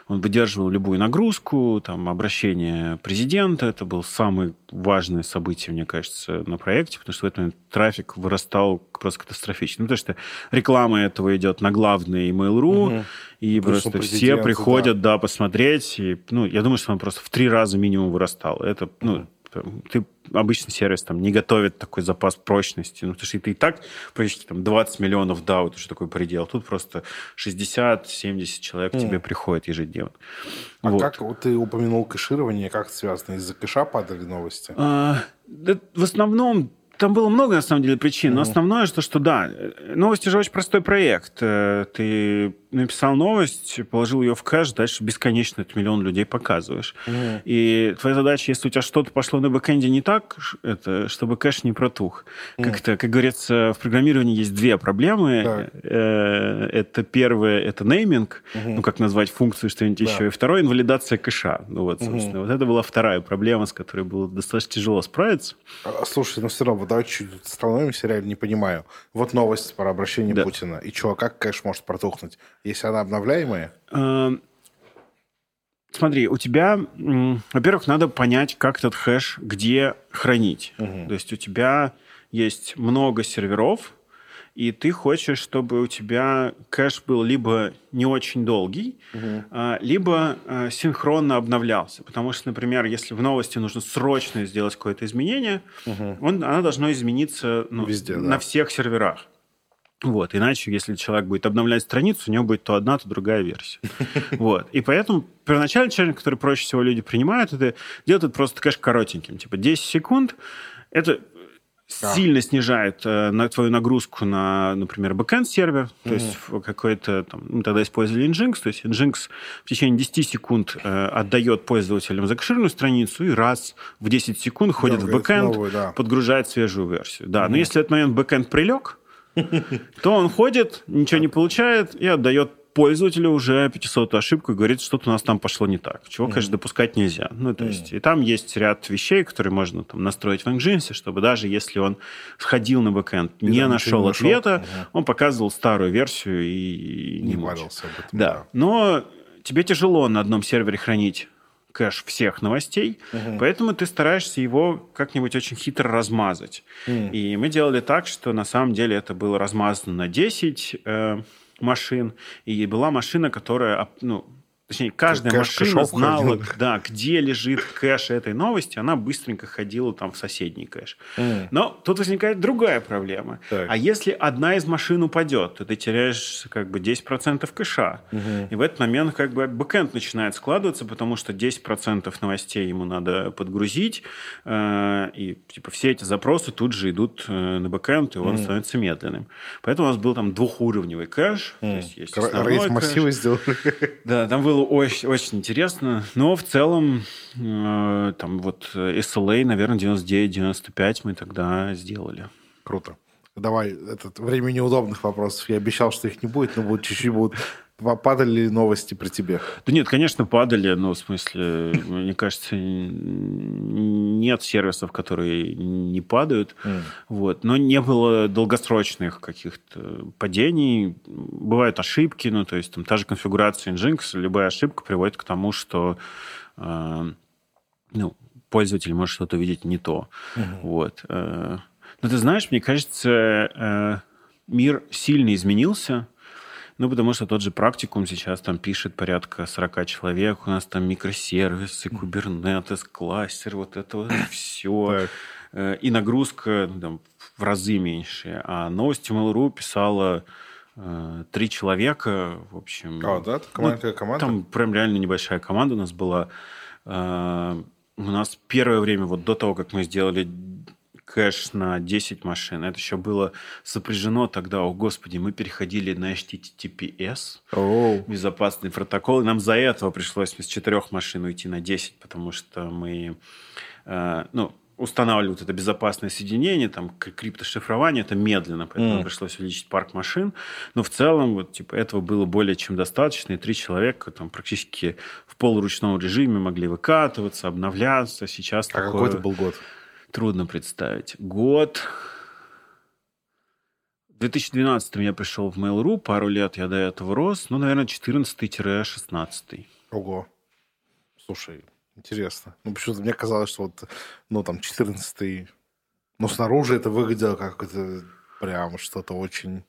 он выдерживал любую нагрузку, там, обращение президента. Это было самое важное событие, мне кажется, на проекте, потому что в этот момент трафик вырастал просто катастрофично. Ну, потому что реклама этого идет на главный Mail.ru, угу. И просто все приходят, да. да, посмотреть. И, ну, я думаю, что он просто в три раза минимум вырастал. Это, ну, ты обычный сервис там не готовит такой запас прочности. Ну, потому что ты и так практически там 20 миллионов DAO, это что такой предел. Тут просто 60-70 человек mm. тебе приходит ежедневно. А вот. как вот ты упомянул кэширование, как это связано? Из-за кэша падали новости? А, да, в основном там было много, на самом деле, причин, но основное, что, что да, новости же очень простой проект. Э, ты написал новость, положил ее в кэш, дальше бесконечно этот миллион людей показываешь. Mm. И твоя задача, если у тебя что-то пошло на бэкэнде не так, это чтобы кэш не протух. Mm. Как-то, как говорится, в программировании есть две проблемы. Да. Э, это первое, это нейминг, mm-hmm. ну, как назвать функцию, что-нибудь да. еще. И второе, инвалидация кэша. Ну, вот, собственно, mm-hmm. вот это была вторая проблема, с которой было достаточно тяжело справиться. А, слушай, ну все равно, давай чуть остановимся, реально не понимаю. Вот новость про обращение да. Путина. И что, как кэш может протухнуть? Если она обновляемая? Эм, смотри, у тебя, во-первых, надо понять, как этот хэш где хранить. Угу. То есть у тебя есть много серверов, и ты хочешь, чтобы у тебя кэш был либо не очень долгий, а, либо а, синхронно обновлялся. Потому что, например, если в новости нужно срочно сделать какое-то изменение, Мгм. он, оно должно измениться ну, Везде, да. на всех серверах. Вот, иначе, если человек будет обновлять страницу, у него будет то одна, то другая версия. Вот. И поэтому первоначальный челлендж, который проще всего люди принимают, это делать это просто кэш коротеньким. Типа 10 секунд. Это Да. сильно снижает э, на твою нагрузку на, например, бэкэнд сервер, то есть в какой-то там, мы тогда использовали Nginx, то есть Nginx в течение 10 секунд э, отдает пользователям закэшированную страницу и раз в 10 секунд ходит в Дёргает бэкэнд, новую, да. подгружает свежую версию. Да, но если в этот момент бэкэнд прилег, то он ходит, ничего не получает и отдает пользователю уже 500 ошибку и говорит, что-то у нас там пошло не так. Чего, конечно, допускать нельзя. Ну, то есть, и там есть ряд вещей, которые можно там, настроить в Nginx, чтобы даже если он сходил на бэкэнд, не нашел не нашел. ответа, Мгм. он показывал старую версию и, и Не мучился. парился об этом. Да. Но тебе тяжело на одном сервере хранить кэш всех новостей, поэтому ты стараешься его как-нибудь очень хитро размазать. Мгм. И мы делали так, что на самом деле это было размазано на 10 э, машин, и была машина, которая, ну, точнее, каждая Кэш машина знала, да, где лежит кэш этой новости, она быстренько ходила там в соседний кэш. Но тут возникает другая проблема. Так. А если одна из машин упадет, то ты теряешь как бы 10% кэша. И в этот момент как бы бэкэнд начинает складываться, потому что 10% новостей ему надо подгрузить, э, и типа все эти запросы тут же идут э, на бэкэнд, и он становится медленным. Поэтому у нас был там двухуровневый кэш. то есть есть Р- основной Рейд кэш. массивы сделали. Да, там было очень, очень интересно. Но в целом, э, там вот SLA, наверное, 99-95 мы тогда сделали. Круто. Давай, этот, время неудобных вопросов. Я обещал, что их не будет, но будут чуть-чуть будут. Па- Падали ли новости при тебе? Да нет, конечно, падали, но в смысле, мне кажется, нет сервисов, которые не падают. М. Вот. Но не было долгосрочных каких-то падений. Бывают ошибки, ну, то есть там та же конфигурация Nginx, любая ошибка приводит к тому, что э, ну, пользователь может что-то увидеть не то. Вот. э. Но ты знаешь, мне кажется, э, мир сильно изменился. Ну, потому что тот же практикум сейчас там пишет порядка 40 человек, у нас там микросервисы, кубернетес, кластер, вот это вот все. Так. И нагрузка ну, там, в разы меньше. А новости Mail.ru писала э, три человека, в общем. А, да? Команда, команда? Там прям реально небольшая команда у нас была. Э, У нас первое время, вот до того, как мы сделали кэш на 10 машин, это еще было сопряжено тогда, о господи, мы переходили на HTTPS, Оу. безопасный протокол, и нам за этого пришлось с четырех машин уйти на 10, потому что мы, э, ну, устанавливали вот это безопасное соединение, там, криптошифрование, это медленно, поэтому Мгм. пришлось увеличить парк машин. Но в целом, вот, типа, этого было более чем достаточно, и три человека там практически в полуручном режиме могли выкатываться, обновляться. Сейчас А такое какой это был год? Трудно представить. Год... В 2012 я пришел в Mail.ru, пару лет я до этого рос, ну, наверное, 14-16. Ого. Слушай, интересно. Ну, почему-то мне казалось, что вот, ну, там, 14 Ну, снаружи это выглядело как это прям что-то очень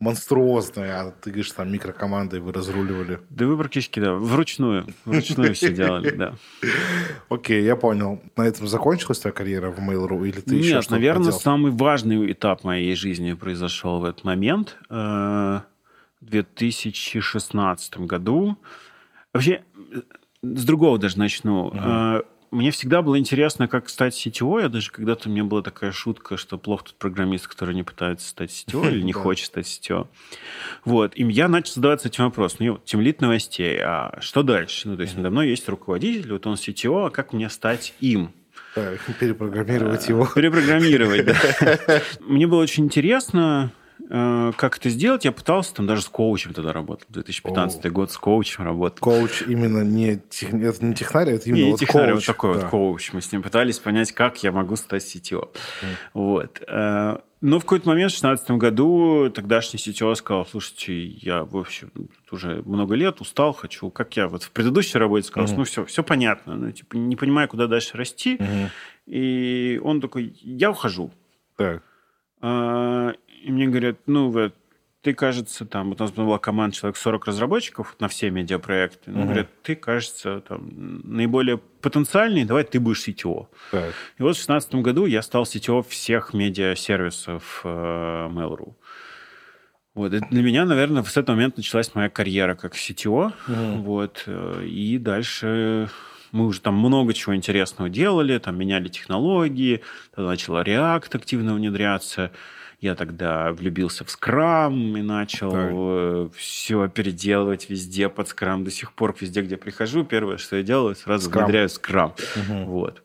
монструозное. А ты говоришь, там, микрокомандой вы разруливали. Да вы практически, да, вручную, вручную все делали, да. Окей, я понял. На этом закончилась твоя карьера в Mail.ru? Или ты еще Нет, наверное, самый важный этап моей жизни произошел в этот момент. э, В 2016 году. Вообще, э, с другого даже начну. Э, Мне всегда было интересно, как стать CTO. Я даже когда-то у меня была такая шутка, что плохо тот программист, который не пытается стать CTO или не хочет стать CTO. Вот. И я начал задаваться этим вопросом. Ну, вот, темлит новостей. А что дальше? Ну, то есть, надо мной есть руководитель, вот он CTO, а как мне стать им? Да, перепрограммировать его. Перепрограммировать, да. Мне было очень интересно, как это сделать. Я пытался, там даже с коучем тогда работал. 2015 год с коучем работал. Коуч именно не, тех- это не технарь, это именно Не, вот технарь, коуч. вот такой Да. вот коуч. Мы с ним пытались понять, как я могу стать CTO. Вот. Э, Но в какой-то момент, в 2016 году, тогдашний CTO сказал, слушайте, я, в общем, уже много лет устал, хочу, как я вот в предыдущей работе сказал, ну, все, все понятно, ну, типа, не понимаю, куда дальше расти. Мгм. И он такой, я ухожу. Так. И мне говорят, ну, вот, ты, кажется, там, вот у нас была команда человек 40 разработчиков на все медиапроекты. Ну, угу. говорят, ты, кажется, там, наиболее потенциальный, давай ты будешь CTO. Так. И вот в 2016 году я стал CTO всех медиа-сервисов э, Mail.ru. Вот. И для меня, наверное, с этого момента началась моя карьера как CTO. Mm. Вот. Э, и дальше мы уже там много чего интересного делали, там меняли технологии, тогда начал React активно внедряться. Я тогда влюбился в скрам и начал так. Э, все переделывать везде под скрам. До сих пор везде, где прихожу, первое, что я делаю, сразу Scrum. внедряю скрам. Угу. Вот.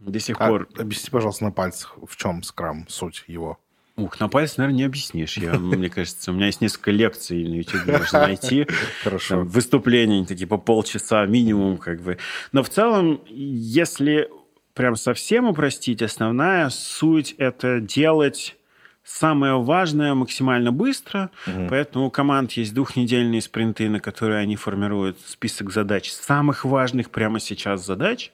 До сих а, пор... Объясни, пожалуйста, на пальцах, в чем скрам, суть его. Ух, на пальце, наверное, не объяснишь. Я, мне кажется, у меня есть несколько лекций на YouTube, можно найти. Хорошо. Там, выступления такие по полчаса минимум, как бы. Но в целом, если прям совсем упростить, основная суть – это делать самое важное максимально быстро, угу. поэтому у команд есть двухнедельные спринты, на которые они формируют список задач, самых важных прямо сейчас задач,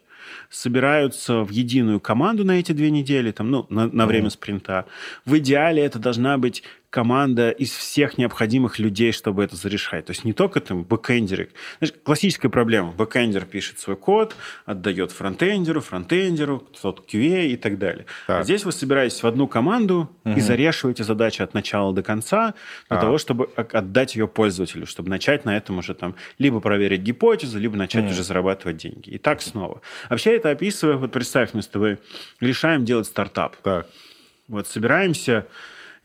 собираются в единую команду на эти две недели, там, ну, на, на время спринта. В идеале это должна быть команда из всех необходимых людей, чтобы это зарешать. То есть не только там бэкэндеры. Знаешь, классическая проблема. Бэкэндер пишет свой код, отдает фронтендеру, фронтендеру, тот QA и так далее. Так. А здесь вы собираетесь в одну команду угу. и зарешиваете задачу от начала до конца для а. того, чтобы отдать ее пользователю, чтобы начать на этом уже там либо проверить гипотезу, либо начать угу. уже зарабатывать деньги. И так снова. Вообще это описывая, вот представь, мы с тобой решаем делать стартап. Так. Вот собираемся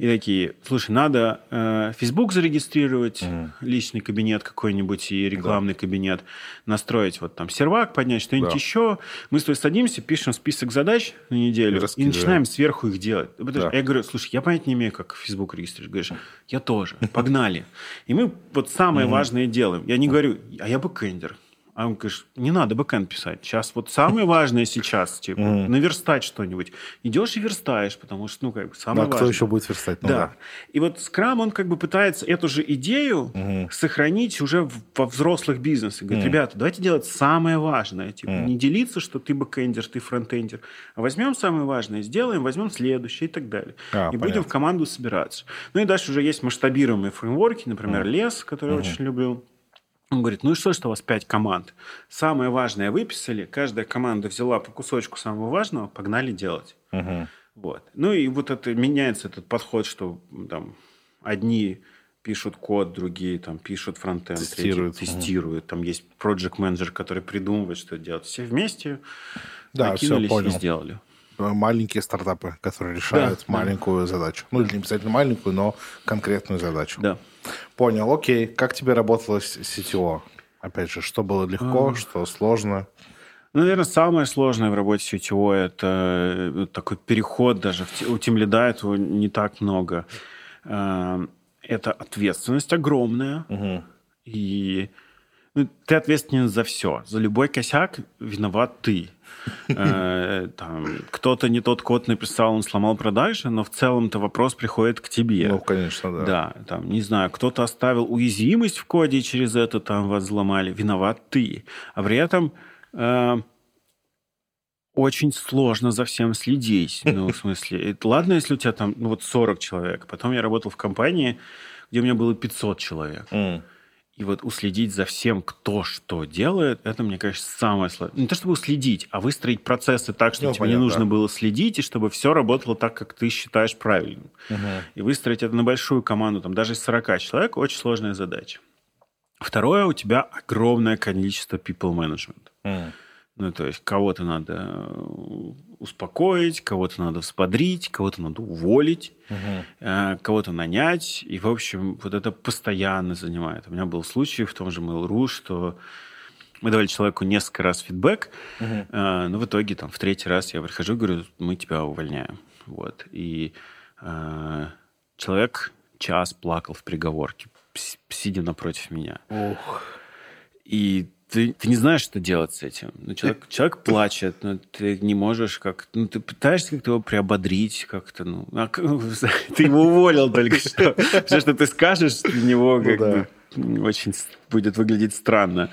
и такие, слушай, надо э, Facebook зарегистрировать, угу. личный кабинет какой-нибудь и рекламный да. кабинет, настроить вот там сервак, поднять что-нибудь да. еще. Мы с тобой садимся, пишем список задач на неделю и, и начинаем сверху их делать. Да. Я говорю, слушай, я понять не имею, как Facebook регистрировать. Говоришь, я тоже, погнали. И мы вот самое важное делаем. Я не говорю, а я бэкэндер. А он говорит, не надо бэкэнд писать. Сейчас вот самое важное сейчас, типа, мм. наверстать что-нибудь. Идешь и верстаешь, потому что, ну, как бы, самое да, важное. кто еще будет верстать? Ну, да. да. И вот Scrum, он как бы пытается эту же идею мм. сохранить уже во взрослых бизнесах. Говорит, мм. ребята, давайте делать самое важное. Типа, мм. не делиться, что ты бэкэндер, ты фронтендер, а возьмем самое важное, сделаем, возьмем следующее и так далее. А, и понятно. будем в команду собираться. Ну и дальше уже есть масштабируемые фреймворки, например, мм. LeSS, который мм. очень люблю он говорит, ну и что, что у вас пять команд? Самое важное выписали, каждая команда взяла по кусочку самого важного, погнали делать. Угу. Вот. Ну и вот это меняется этот подход, что там одни пишут код, другие там пишут фронтенд, тестируют, третьи тестируют. Угу. Там есть project менеджер, который придумывает, что делать. Все вместе да, все, понял. и сделали маленькие стартапы, которые решают да, маленькую да. задачу. Ну, или не обязательно маленькую, но конкретную задачу. Да. Понял, окей. Как тебе работало с CTO? Опять же, что было легко, а... что сложно? Наверное, самое сложное в работе CTO – это э, такой переход даже. У тимлида этого не так много. Э, это ответственность огромная. Угу. И ну, ты ответственен за все. За любой косяк виноват ты. Э, там, кто-то не тот код написал, он сломал продажи, но в целом-то вопрос приходит к тебе. Ну, конечно, да. Да, там, не знаю, кто-то оставил уязвимость в коде, и через это там вас взломали. Виноват ты. А при этом э, очень сложно за всем следить. Ну, в смысле, ладно, если у тебя там ну, вот 40 человек. Потом я работал в компании, где у меня было 500 человек. Mm. И вот уследить за всем, кто что делает, это, мне кажется, самое сложное. Не то чтобы уследить, а выстроить процессы так, чтобы ну, тебе понятно, не нужно было следить, и чтобы все работало так, как ты считаешь правильным. Угу. И выстроить это на большую команду, там, даже из 40 человек, очень сложная задача. Второе, у тебя огромное количество people management. Mm. Ну, то есть кого-то надо э, успокоить, кого-то надо взбодрить, кого-то надо уволить, угу. кого-то нанять. И, в общем, вот это постоянно занимает. У меня был случай в том же Mail.ru, что мы давали человеку несколько раз фидбэк, угу. но в итоге там в третий раз я прихожу и говорю, мы тебя увольняем. Вот. И э, человек час плакал в приговорке, сидя напротив меня. Ух. И ты, ты не знаешь, что делать с этим. Ну, человек, человек плачет, но ты не можешь как... Ну, ты пытаешься как-то его приободрить как-то, ну... А, ты его уволил только что. Все, что ты скажешь для него, ну как ну, да. очень будет выглядеть странно.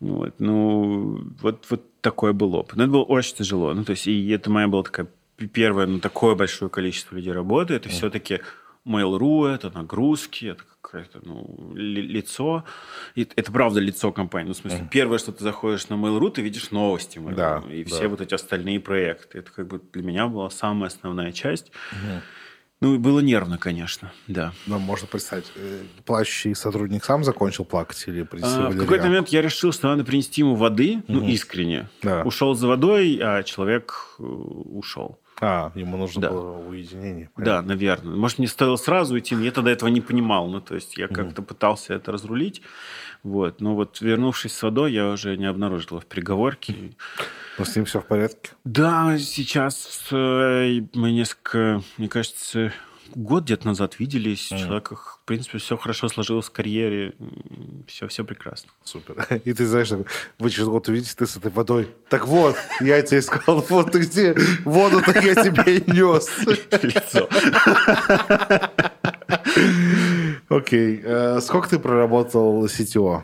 Вот, ну, вот, вот такое был опыт. Но это было очень тяжело. Ну, то есть, и это моя была такая первое, ну, такое большое количество людей работы. Это mm. все-таки Mail.ru, это нагрузки, это какое-то ну, лицо. И это правда лицо компании. Ну, в смысле, mm. первое, что ты заходишь на Mail.ru, ты видишь новости Mail.ru. Да, и да. все вот эти остальные проекты. Это как бы для меня была самая основная часть. Mm. Ну, и было нервно, конечно, да. Но можно представить, э, плачущий сотрудник сам закончил плакать или а, В какой-то момент я решил, что надо принести ему воды, угу. ну, искренне. Да. Ушел за водой, а человек э, ушел. А, ему нужно да. было уединение. Понятно. Да, наверное. Может, не стоило сразу идти, но я тогда этого не понимал. Ну, то есть я как-то пытался это разрулить. Вот. Но вот вернувшись с водой, я уже не обнаружил в переговорке. Но с ним все в порядке? Да, сейчас э, мы несколько, мне кажется, год где-то назад виделись. Mm. Человек, в принципе, все хорошо сложилось в карьере. Все, все прекрасно. Супер. И ты знаешь, вы через год увидите, ты с этой водой. Так вот, я тебе сказал, вот ты где, воду-то я тебе и нес. Лицо. Окей. Э, сколько ты проработал CTO?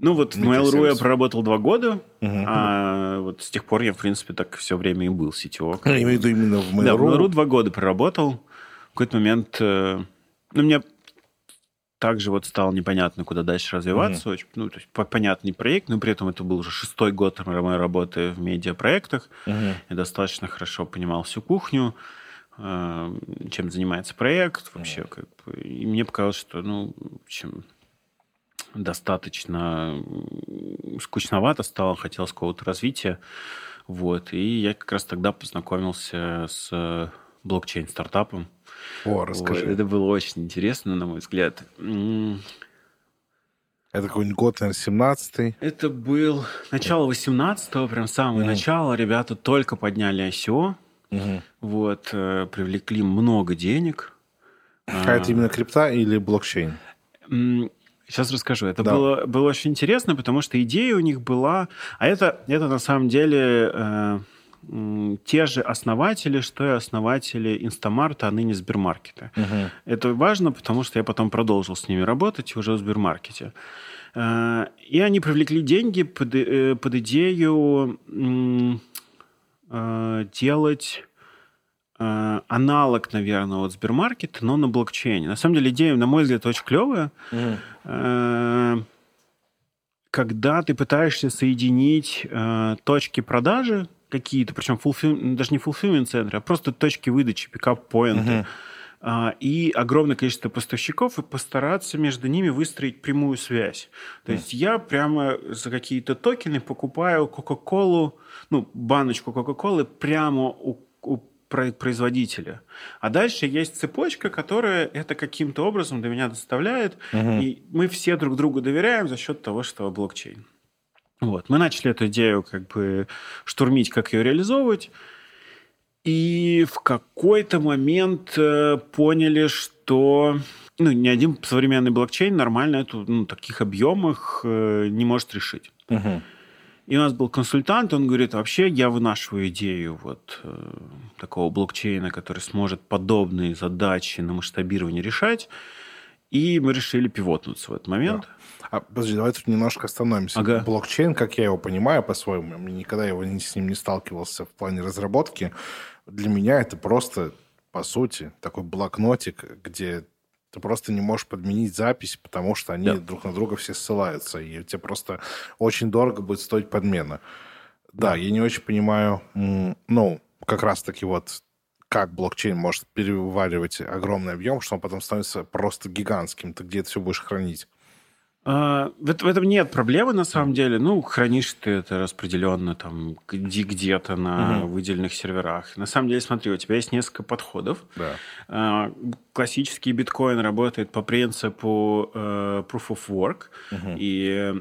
Ну вот в Mail.ru я проработал два года, угу. а вот с тех пор я, в принципе, так все время и был CTO. Я имею в виду именно в Mail.ru? Да, в Mail.ru два года проработал. В какой-то момент... Э, ну, мне также вот стало непонятно, куда дальше развиваться. Mm-hmm. Очень, ну, то есть понятный проект, но при этом это был уже шестой год моей работы в медиапроектах. Mm-hmm. Я достаточно хорошо понимал всю кухню, э, чем занимается проект вообще. Mm-hmm. Как бы. И мне показалось, что, ну, общем, достаточно скучновато стало, хотелось какого-то развития. Вот. И я как раз тогда познакомился с блокчейн-стартапом. О, расскажи. Вот. Это было очень интересно, на мой взгляд. Это какой-нибудь год, наверное, 17-й? Это был начало 18-го, прям самое mm. начало. Ребята только подняли ICO. Mm-hmm. Вот, э, привлекли много денег. А это именно крипта или блокчейн? Сейчас расскажу. Это да. было, было очень интересно, потому что идея у них была... А это, это на самом деле э, те же основатели, что и основатели Инстамарта, а ныне Сбермаркета. Угу. Это важно, потому что я потом продолжил с ними работать уже в Сбермаркете. Э, и они привлекли деньги под, э, под идею э, делать аналог, наверное, вот Сбермаркета, но на блокчейне. На самом деле идея, на мой взгляд, очень клевая. Mm. Когда ты пытаешься соединить точки продажи какие-то, причем fulfill, даже не fulfillment центры, а просто точки выдачи, пикап-поинты. Uh, и огромное количество поставщиков, и постараться между ними выстроить прямую связь. То mm. есть я прямо за какие-то токены покупаю Кока-Колу, ну, баночку Кока-Колы прямо у, у производителя. А дальше есть цепочка, которая это каким-то образом до меня доставляет, угу. и мы все друг другу доверяем за счет того, что блокчейн. Вот. Мы начали эту идею как бы штурмить, как ее реализовывать, и в какой-то момент э, поняли, что ну, ни один современный блокчейн нормально эту, ну, таких объемах э, не может решить. Угу. И у нас был консультант, он говорит, вообще я вынашиваю идею вот э, такого блокчейна, который сможет подобные задачи на масштабирование решать. И мы решили пивотнуться в этот момент. Да. А, подожди, давай тут немножко остановимся. Ага. Блокчейн, как я его понимаю по-своему, я никогда его с ним не сталкивался в плане разработки. Для меня это просто, по сути, такой блокнотик, где ты просто не можешь подменить запись, потому что они да. друг на друга все ссылаются, и тебе просто очень дорого будет стоить подмена. Да, да я не очень понимаю, ну, как раз-таки вот как блокчейн может переваривать огромный объем, что он потом становится просто гигантским. Ты где это все будешь хранить? А, в, в этом нет проблемы на самом деле. Ну, хранишь ты это распределенно там где-то на угу. выделенных серверах. На самом деле, смотри, у тебя есть несколько подходов. Да. А, классический биткоин работает по принципу uh, proof of work. Угу. И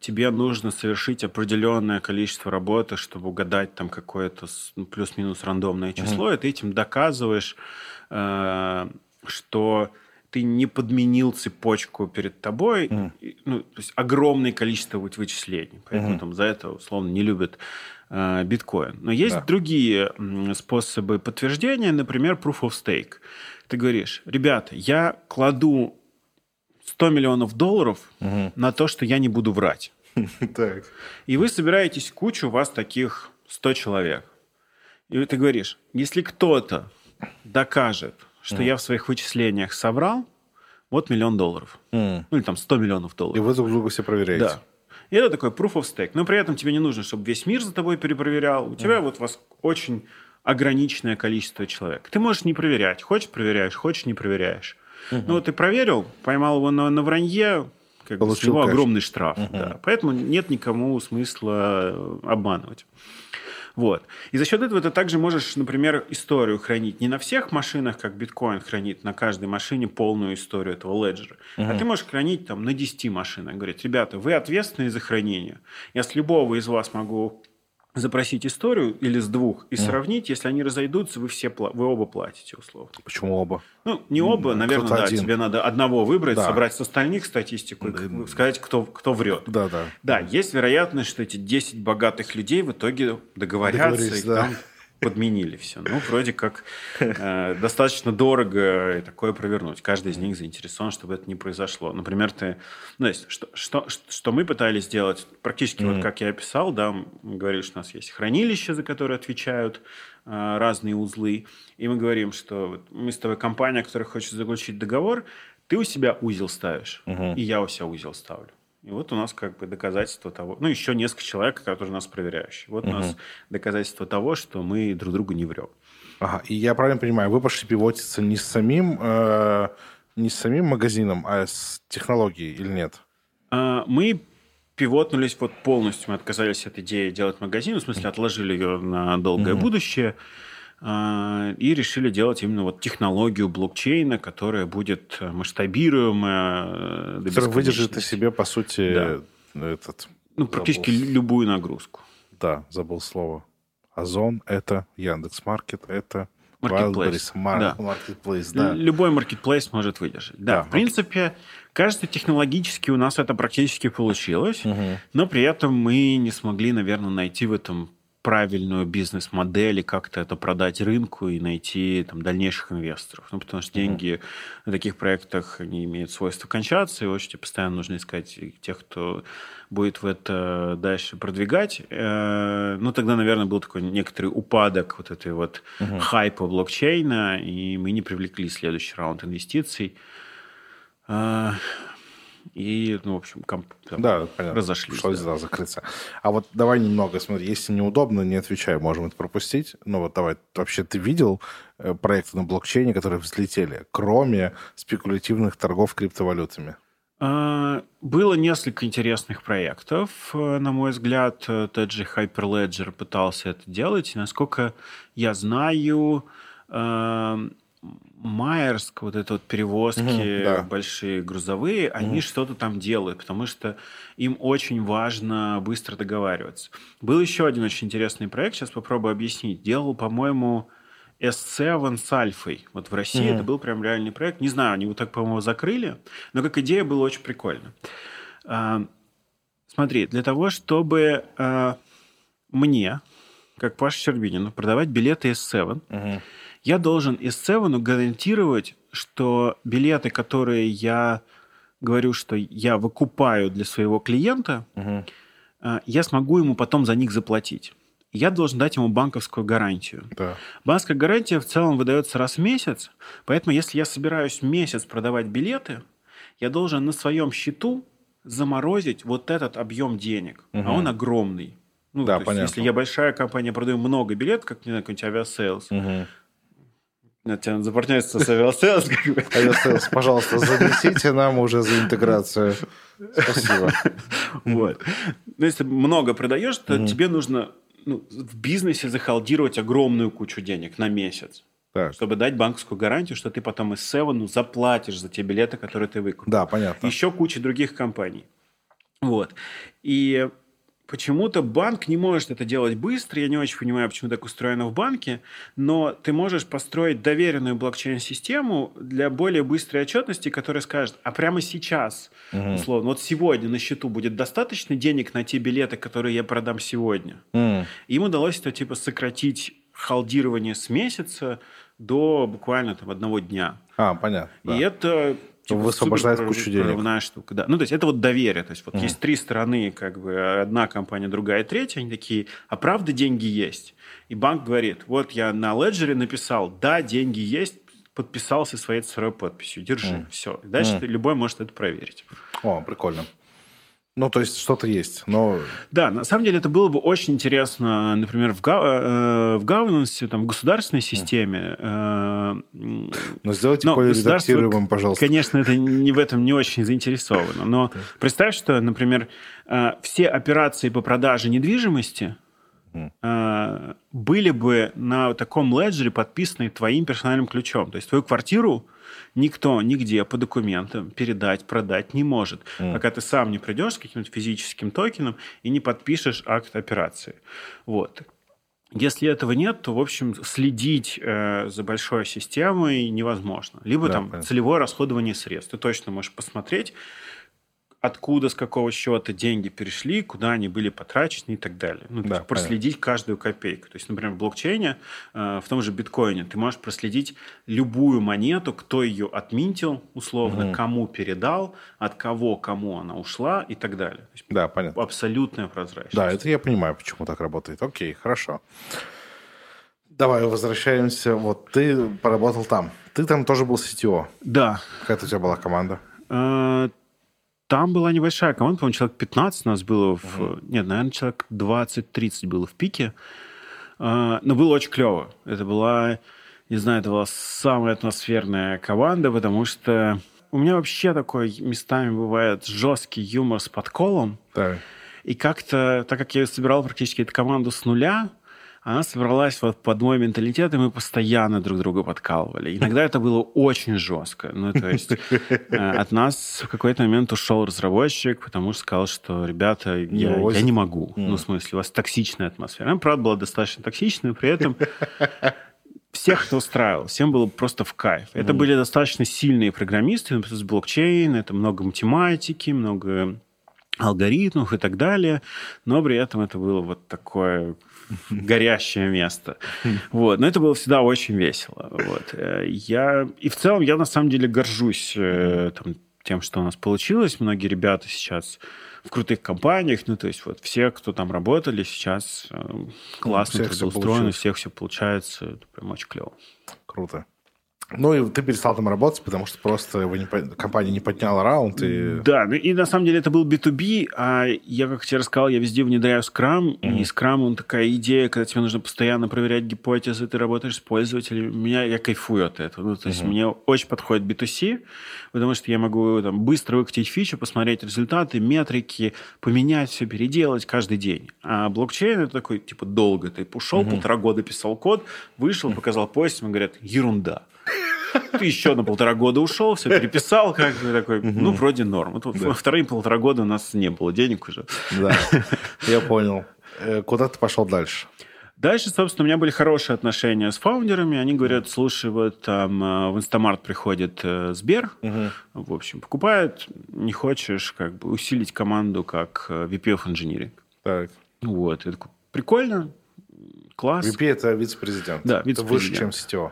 тебе нужно совершить определенное количество работы, чтобы угадать там какое-то ну, плюс-минус рандомное число, угу. и ты этим доказываешь, э, что ты не подменил цепочку перед тобой, mm. ну, то есть огромное количество вычислений. Поэтому mm-hmm. там за это, условно, не любят э, биткоин. Но есть да. другие способы подтверждения, например, proof of stake. Ты говоришь, ребята, я кладу 100 миллионов долларов угу. на то, что я не буду врать. Так. И вы собираетесь кучу, у вас таких 100 человек. И ты говоришь, если кто-то докажет, что я в своих вычислениях соврал, вот миллион долларов. Ну, или там 100 миллионов И долларов. вы друг друга все проверяете. Да. И это такой proof of stake. Но при этом тебе не нужно, чтобы весь мир за тобой перепроверял. У тебя вот вас очень ограниченное количество человек. Ты можешь не проверять. Хочешь проверяешь, хочешь не проверяешь. Ну вот ты проверил, поймал его на, на вранье, как бы с Получил него кэш. огромный штраф. Да. Поэтому нет никому смысла э, обманывать. Вот. И за счет этого ты также можешь, например, историю хранить не на всех машинах, как биткоин хранит на каждой машине полную историю этого леджера, а ты можешь хранить там на 10 машинах. Говорит, ребята, вы ответственны за хранение. Я с любого из вас могу запросить историю или с двух и сравнить, если они разойдутся, вы все пла- вы оба платите условно. Почему оба? Ну, не оба, наверное, кто-то да. один. Тебе надо одного выбрать, Да. собрать с остальных статистику и сказать, кто, кто врет. Да, да. Да, есть вероятность, что эти 10 богатых людей в итоге договорятся и да. там подменили все. Ну, вроде как э, достаточно дорого такое провернуть. Каждый из них заинтересован, чтобы это не произошло. Например, ты... Ну, то есть, что, что, что мы пытались сделать, практически вот как я описал, да, мы говорили, что у нас есть хранилище, за которое отвечают э, разные узлы, и мы говорим, что вот мы с тобой компания, которая хочет заключить договор, ты у себя узел ставишь, и я у себя узел ставлю. И вот у нас как бы доказательство того, ну, еще несколько человек, которые нас проверяющие. Вот у нас доказательство того, что мы друг другу не врем. Ага, и я правильно понимаю, вы пошли пивотиться не с самим, э, не с самим магазином, а с технологией или нет? А, Мы пивотнулись вот полностью, мы отказались от идеи делать магазин, в смысле отложили ее на долгое будущее а, и решили делать именно вот технологию блокчейна, которая будет масштабируемая э, до Который выдержит бесконечности. себе, по сути, этот... Ну, практически забыл. любую нагрузку. Да, забыл слово. Озон – это Яндекс.Маркет, это Marketplace. Mar- Да. Marketplace, да. Любой маркетплейс может выдержать. Да, Да, в принципе, кажется, технологически у нас это практически получилось, но при этом мы не смогли, наверное, найти в этом правильную бизнес-модель и как-то это продать рынку и найти там, дальнейших инвесторов. Ну, потому что деньги на таких проектах не имеют свойства кончаться, и очень постоянно нужно искать тех, кто будет в это дальше продвигать. Э, Ну, тогда, наверное, был такой некоторый упадок вот этой вот хайпа блокчейна, и мы не привлекли следующий раунд инвестиций. И, ну, в общем, комп- там Да, понятно. разошлись. Пришлось, да. да, закрыться. А вот давай немного, смотри, если неудобно, не отвечаю, можем это пропустить. Ну вот давай, вообще ты видел э, проекты на блокчейне, которые взлетели, кроме спекулятивных торгов криптовалютами? А, Было несколько интересных проектов, э, на мой взгляд. Э, Тот же Hyperledger пытался это делать. И, насколько я знаю, Майерск, вот это вот перевозки Мгм, да. большие грузовые, они что-то там делают, потому что им очень важно быстро договариваться. Был еще один очень интересный проект, сейчас попробую объяснить. Делал, по-моему, S7 с Альфой. Вот в России это был прям реальный проект. Не знаю, они его так, по-моему, закрыли, но как идея было очень прикольно. А, Смотри, для того, чтобы а, мне, как Паше Щербинину, продавать билеты S7, я должен S7 гарантировать, что билеты, которые я говорю, что я выкупаю для своего клиента, а, я смогу ему потом за них заплатить. Я должен дать ему банковскую гарантию. Да. Банковская гарантия в целом выдается раз в месяц, поэтому если я собираюсь месяц продавать билеты, я должен на своем счету заморозить вот этот объем денег, а он огромный. Ну, Да, то есть, понятно. Если я большая компания, продаю много билетов, как, не знаю, какой-нибудь Aviasales, на тебе за партнерство с Aviasales. Aviasales, пожалуйста, занесите нам уже за интеграцию. Спасибо. Вот. Но если много продаешь, то тебе нужно ну, в бизнесе захолдировать огромную кучу денег на месяц. Так. чтобы дать банковскую гарантию, что ты потом S7 заплатишь за те билеты, которые ты выкупил. Да, понятно. Еще куча других компаний. Вот. И почему-то банк не может это делать быстро. Я не очень понимаю, почему так устроено в банке, но ты можешь построить доверенную блокчейн-систему для более быстрой отчетности, которая скажет, а прямо сейчас, условно, вот сегодня на счету будет достаточно денег на те билеты, которые я продам сегодня. М, Им удалось это типа сократить халдирование с месяца до буквально там одного дня. А, понятно. да. И это типа, высвобождает супер кучу денег. прорывная штука. Да. Ну, то есть это вот доверие. То есть вот есть три стороны, как бы одна компания, другая, третья. Они такие, а правда деньги есть? И банк говорит, вот я на Леджере написал, да, деньги есть, подписался своей цифровой подписью. Держи, mm. все. Дальше mm. любой может это проверить. О, прикольно. Ну, то есть что-то есть, но... Да, на самом деле это было бы очень интересно, например, в, га- э, в governance, там, в государственной системе. Э, но сделайте более редактируемым, пожалуйста. Конечно, это не в этом не очень заинтересовано. Но представь, что, например, э, все операции по продаже недвижимости э, были бы на таком леджере подписаны твоим персональным ключом. То есть твою квартиру никто нигде по документам передать, продать не может, mm. пока ты сам не придешь с каким-то физическим токеном и не подпишешь акт операции. Вот. Если этого нет, то, в общем, следить э, за большой системой невозможно. Либо да, там понятно. целевое расходование средств. Ты точно можешь посмотреть, откуда, с какого счета деньги перешли, куда они были потрачены и так далее. Ну, да, проследить каждую копейку. То есть, например, в блокчейне, э, в том же биткоине, ты можешь проследить любую монету, кто ее отминтил, условно, угу. кому передал, от кого кому она ушла и так далее. Есть, да, понятно. Абсолютная прозрачность. Да, это я понимаю, почему так работает. Окей, хорошо. Давай возвращаемся. Вот ты поработал там. Ты там тоже был CTO. Да. Какая у тебя была команда? Там была небольшая команда, по-моему, человек 15 у нас было. В... Uh-huh. Нет, наверное, человек 20-30 было в пике. А, но было очень клево. Это была, не знаю, это была самая атмосферная команда, потому что у меня вообще такой местами бывает жесткий юмор с подколом. Так. И как-то, так как я собирал практически эту команду с нуля, она собралась вот под мой менталитет, и мы постоянно друг друга подкалывали. Иногда это было очень жестко. Ну, то есть э, от нас в какой-то момент ушел разработчик, потому что сказал, что, ребята, я, я не могу. Ну, в смысле, у вас токсичная атмосфера. Она, правда, была достаточно токсичная, при этом всех это устраивало, всем было просто в кайф. Это были достаточно сильные программисты, например, с блокчейн, это много математики, много алгоритмов и так далее, но при этом это было вот такое горящее место. Вот. Но это было всегда очень весело. Вот. Э, я... И в целом я на самом деле горжусь э, там, тем, что у нас получилось. Многие ребята сейчас в крутых компаниях, ну, то есть вот все, кто там работали, сейчас э, классно ну, трудоустроены, у всех все получается, это прям очень клево. Круто. Ну, и ты перестал там работать, потому что просто его не, компания не подняла раунд. И... Да, ну и на самом деле это был B2B, а я, как тебе рассказал, я везде внедряю Scrum, mm-hmm. и Scrum, он такая идея, когда тебе нужно постоянно проверять гипотезы, ты работаешь с пользователями. Меня, я кайфую от этого. Ну, то есть mm-hmm. мне очень подходит B2C, потому что я могу там, быстро выкатить фичу, посмотреть результаты, метрики, поменять все, переделать каждый день. А блокчейн это такой, типа, долго. Ты ушел, mm-hmm. полтора года писал код, вышел, показал пост, ему говорят, ерунда. Ты еще на полтора года ушел, все переписал, как бы такой, ну, вроде норм. Вторые полтора года у нас не было денег уже. Да, я понял. Э, куда ты пошел дальше? Дальше, собственно, у меня были хорошие отношения с фаундерами. Они говорят, слушай, вот там э, в Instamart приходит э, Сбер, угу. в общем, покупает, не хочешь как бы усилить команду как VP of Engineering. Так. Вот, я такой, прикольно, класс. VP – это вице-президент. Да, вице-президент. Это выше, чем CTO.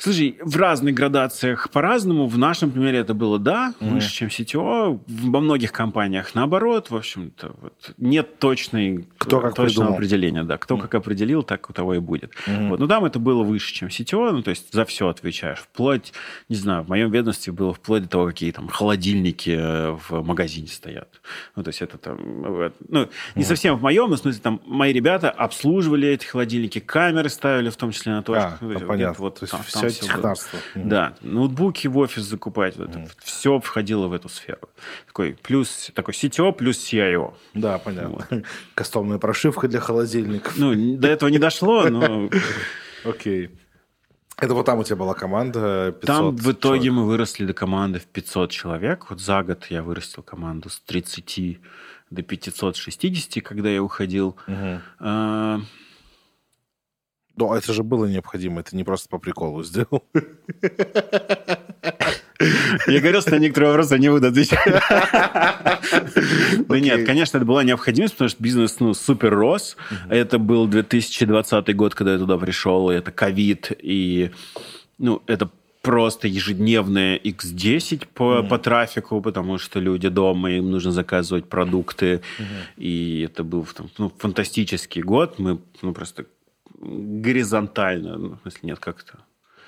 Слушай, в разных градациях по-разному. В нашем примере это было да, mm-hmm. выше, чем CTO. Во многих компаниях наоборот. В общем-то, вот, нет точной, кто как точного придумал. определения. Да, кто mm-hmm. как определил, так у того и будет. Mm-hmm. Вот. Но там это было выше, чем CTO. Ну, то есть за все отвечаешь. Вплоть, не знаю, в моем ведомстве было вплоть до того, какие там холодильники э, в магазине стоят. Ну, то есть это там... Ну, не mm-hmm. совсем в моем, но в смысле там мои ребята обслуживали эти холодильники, камеры ставили в том числе на точках. А, ну, понятно. Вот, то есть там, все все технарство. Да, ноутбуки в офис закупать, mm. все входило в эту сферу. Такой плюс такой CTO плюс CIO. Да, понятно. Вот. Кастомная прошивка для холодильников. Ну, до этого не дошло, но... Окей. Это вот там у тебя была команда 500 Там в итоге человек. мы выросли до команды в 500 человек. Вот за год я вырастил команду с 30 до 560, когда я уходил. Угу. А, ну, это же было необходимо, это не просто по приколу сделал. Я говорил, что на некоторые вопросы не буду отвечать. Да нет, конечно, это была необходимость, потому что бизнес ну, супер рос. Это был 2020 год, когда я туда пришел, и это ковид, и ну, это просто ежедневное X10 по, mm-hmm. по трафику, потому что люди дома, им нужно заказывать продукты. Mm-hmm. И это был ну, фантастический год. Мы ну, просто горизонтально, ну, в смысле, нет, как то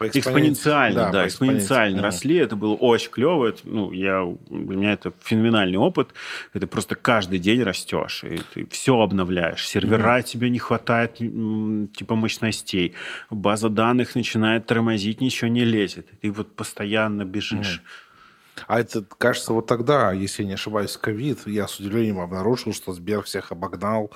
экспоненциально, да, да экспоненциально mm. росли. Это было очень клево. Это, ну, я, для меня это феноменальный опыт. Это просто каждый день растешь, и ты все обновляешь. Сервера mm. тебе не хватает, типа, мощностей. База данных начинает тормозить, ничего не лезет. Ты вот постоянно бежишь. Mm. А это, кажется, вот тогда, если я не ошибаюсь, ковид, я с удивлением обнаружил, что Сбер всех обогнал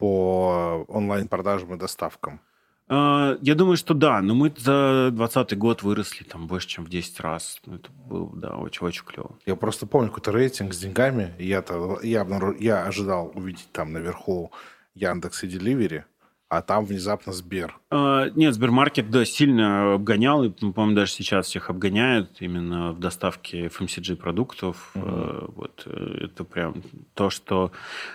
по онлайн-продажам и доставкам. А, я думаю, что да, но мы за 2020 год выросли там больше, чем в 10 раз. Ну, это было, да, очень-очень клево. Я просто помню какой-то рейтинг с деньгами. Я-то, я, обнаруж... я ожидал увидеть там наверху Яндекс и Деливери, а там внезапно Сбер. А, нет, Сбермаркет, да, сильно обгонял, и, по-моему, даже сейчас всех обгоняют именно в доставке FMCG-продуктов. Угу. А, вот, э, это прям то, что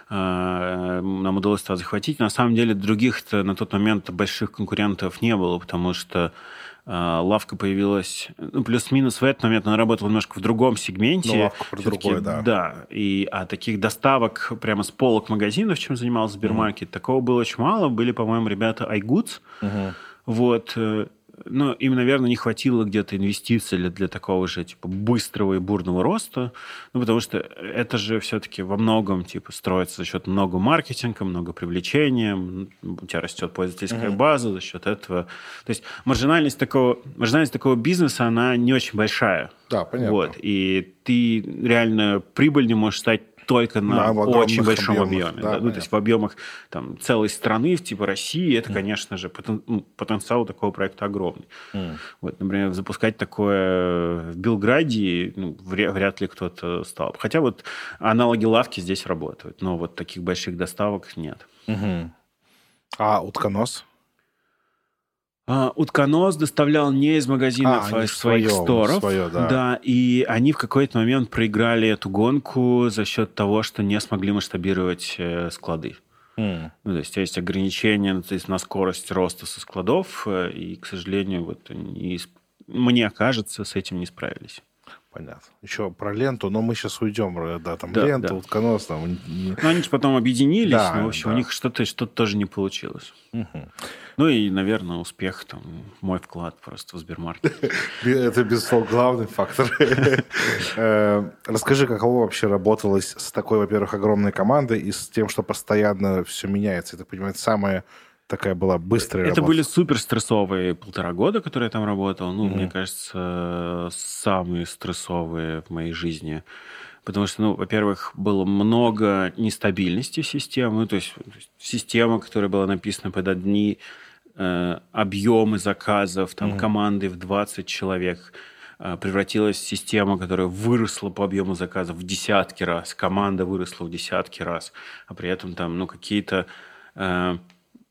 а, нам удалось захватить. На самом деле, других-то на тот момент больших конкурентов не было, потому что лавка появилась, ну, плюс-минус в этот момент она работала немножко в другом сегменте. Ну, лавка про другое, да. Да, и а таких доставок прямо с полок магазинов, чем занимался Сбермаркет, mm. такого было очень мало. Были, по-моему, ребята iGoods. Mm-hmm. Вот, э, ну, им, наверное, не хватило где-то инвестиций для, для такого же, типа, быстрого и бурного роста, ну, потому что это же все-таки во многом, типа, строится за счет много маркетинга, много привлечения, у тебя растет пользовательская uh-huh. база за счет этого. То есть маржинальность такого, маржинальность такого бизнеса, она не очень большая. Да, понятно. Вот, и ты реально прибыль не можешь стать только на, на очень большом объемах, объеме. Да, да, ну, то есть в объемах там, целой страны, типа России, это, mm. конечно же, потен, ну, потенциал такого проекта огромный. Mm. Вот, например, запускать такое в Белграде ну, вряд ли кто-то стал. Хотя вот аналоги лавки здесь работают, но вот таких больших доставок нет. Угу. А утконос? Uh, утконос доставлял не из магазинов, а, а из своих свое, сторов. Свое, да. да, и они в какой-то момент проиграли эту гонку за счет того, что не смогли масштабировать э, склады. Mm. Ну, то есть есть ограничения то есть, на скорость роста со складов, э, и, к сожалению, вот они, мне кажется, с этим не справились. Понятно. Еще про ленту, но мы сейчас уйдем, э, да, там да, лента, да. утконос. Там... Ну, они же потом объединились, да, но, в общем, да. у них что-то что тоже не получилось. Угу. Ну и, наверное, успех, там, мой вклад просто в Сбермаркет. Это, безусловно, главный фактор. Э, расскажи, каково вообще работалось с такой, во-первых, огромной командой и с тем, что постоянно все меняется. Это, понимаете, самое такая была быстрая Это работа. были супер стрессовые полтора года, которые я там работал. Ну, mm-hmm. мне кажется, самые стрессовые в моей жизни. Потому что, ну, во-первых, было много нестабильности в системе. Ну, то есть, то есть система, которая была написана под одни э, объемы заказов, там, mm-hmm. команды в 20 человек, э, превратилась в систему, которая выросла по объему заказов в десятки раз. Команда выросла в десятки раз. А при этом там, ну, какие-то... Э,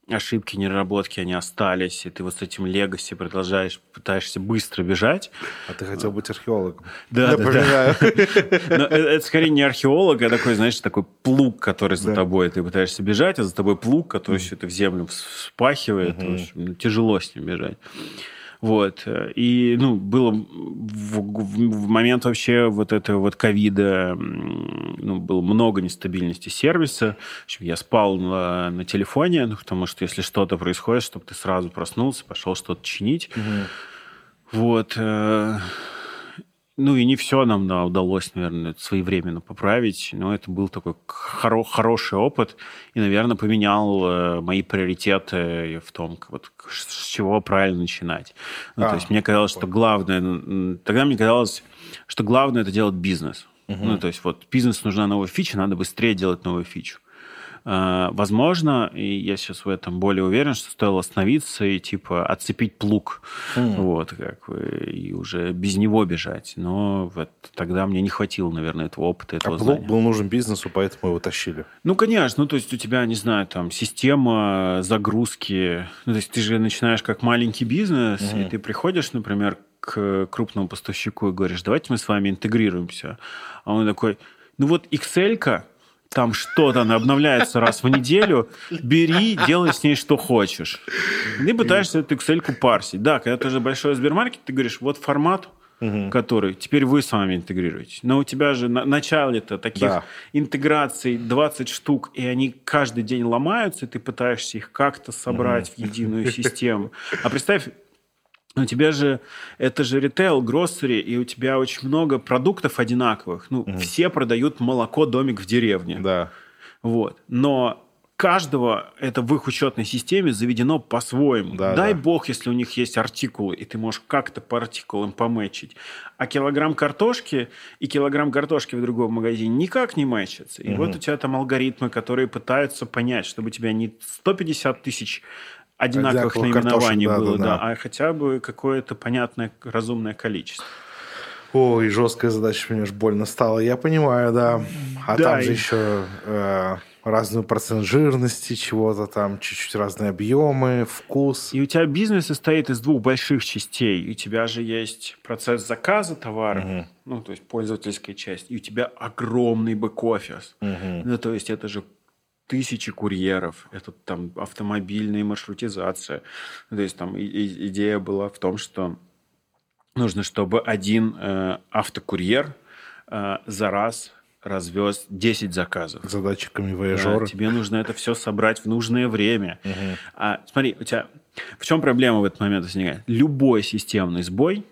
ошибки, неработки, они остались, и ты вот с этим легаси продолжаешь, пытаешься быстро бежать. А ты хотел быть археологом. Да, да, да. Но это скорее не археолог, а такой, знаешь, такой плуг, который за тобой. Ты пытаешься бежать, а за тобой плуг, который все это в землю вспахивает. Ну, тяжело с ним бежать. Вот. И, ну, было в, в момент вообще вот этого вот ковида, ну, было много нестабильности сервиса. В общем, я спал на, на телефоне, ну, потому что если что-то происходит, чтобы ты сразу проснулся, пошел что-то чинить. Угу. Вот. Ну и не все нам да, удалось, наверное, своевременно поправить, но это был такой хоро- хороший опыт и, наверное, поменял э, мои приоритеты в том, вот, с чего правильно начинать. Ну, а, то есть мне казалось, что главное... Тогда мне казалось, что главное это делать бизнес. Угу. Ну, то есть вот бизнес нужна новая фича, надо быстрее делать новую фичу. Э, возможно, и я сейчас в этом более уверен, что стоило остановиться и типа отцепить плуг, mm. вот, как и уже без него бежать. Но вот тогда мне не хватило, наверное, этого опыта, этого а знания. плуг был нужен бизнесу, поэтому его тащили? Ну, конечно. Ну, то есть у тебя, не знаю, там, система загрузки. Ну, то есть ты же начинаешь как маленький бизнес, mm. и ты приходишь, например, к крупному поставщику и говоришь, давайте мы с вами интегрируемся. А он такой, ну вот Excel-ка, там что-то она обновляется раз в неделю, бери, делай с ней что хочешь. Ты пытаешься эту Excel парсить. Да, когда ты уже большой Сбермаркет, ты говоришь, вот формат, угу. который теперь вы с вами интегрируете. Но у тебя же на начале-то таких да. интеграций 20 штук, и они каждый день ломаются, и ты пытаешься их как-то собрать угу. в единую систему. А представь, у тебя же это же ритейл, гроссери, и у тебя очень много продуктов одинаковых. Ну, mm. все продают молоко домик в деревне. Да. Вот. Но каждого это в их учетной системе заведено по-своему. Да, Дай да. бог, если у них есть артикулы, и ты можешь как-то по артикулам пометчить. А килограмм картошки и килограмм картошки в другом магазине никак не мэчатся. И угу. вот у тебя там алгоритмы, которые пытаются понять, чтобы у тебя не 150 тысяч одинаковых наименований было, да, да. да, а хотя бы какое-то понятное, разумное количество. Ой, жесткая задача, мне аж больно стало. Я понимаю, да. А да, там и... же еще э, разный процент жирности чего-то там, чуть-чуть разные объемы, вкус. И у тебя бизнес состоит из двух больших частей. У тебя же есть процесс заказа товара, угу. ну, то есть пользовательская часть, и у тебя огромный бэк-офис. Угу. Ну, то есть это же тысячи курьеров, это там автомобильная маршрутизация. То есть там и, идея была в том, что нужно, чтобы один э, автокурьер э, за раз развез 10 заказов. За датчиками вояжера. Да, тебе нужно это все собрать в нужное время. Угу. А, смотри, у тебя в чем проблема в этот момент возникает? Любой системный сбой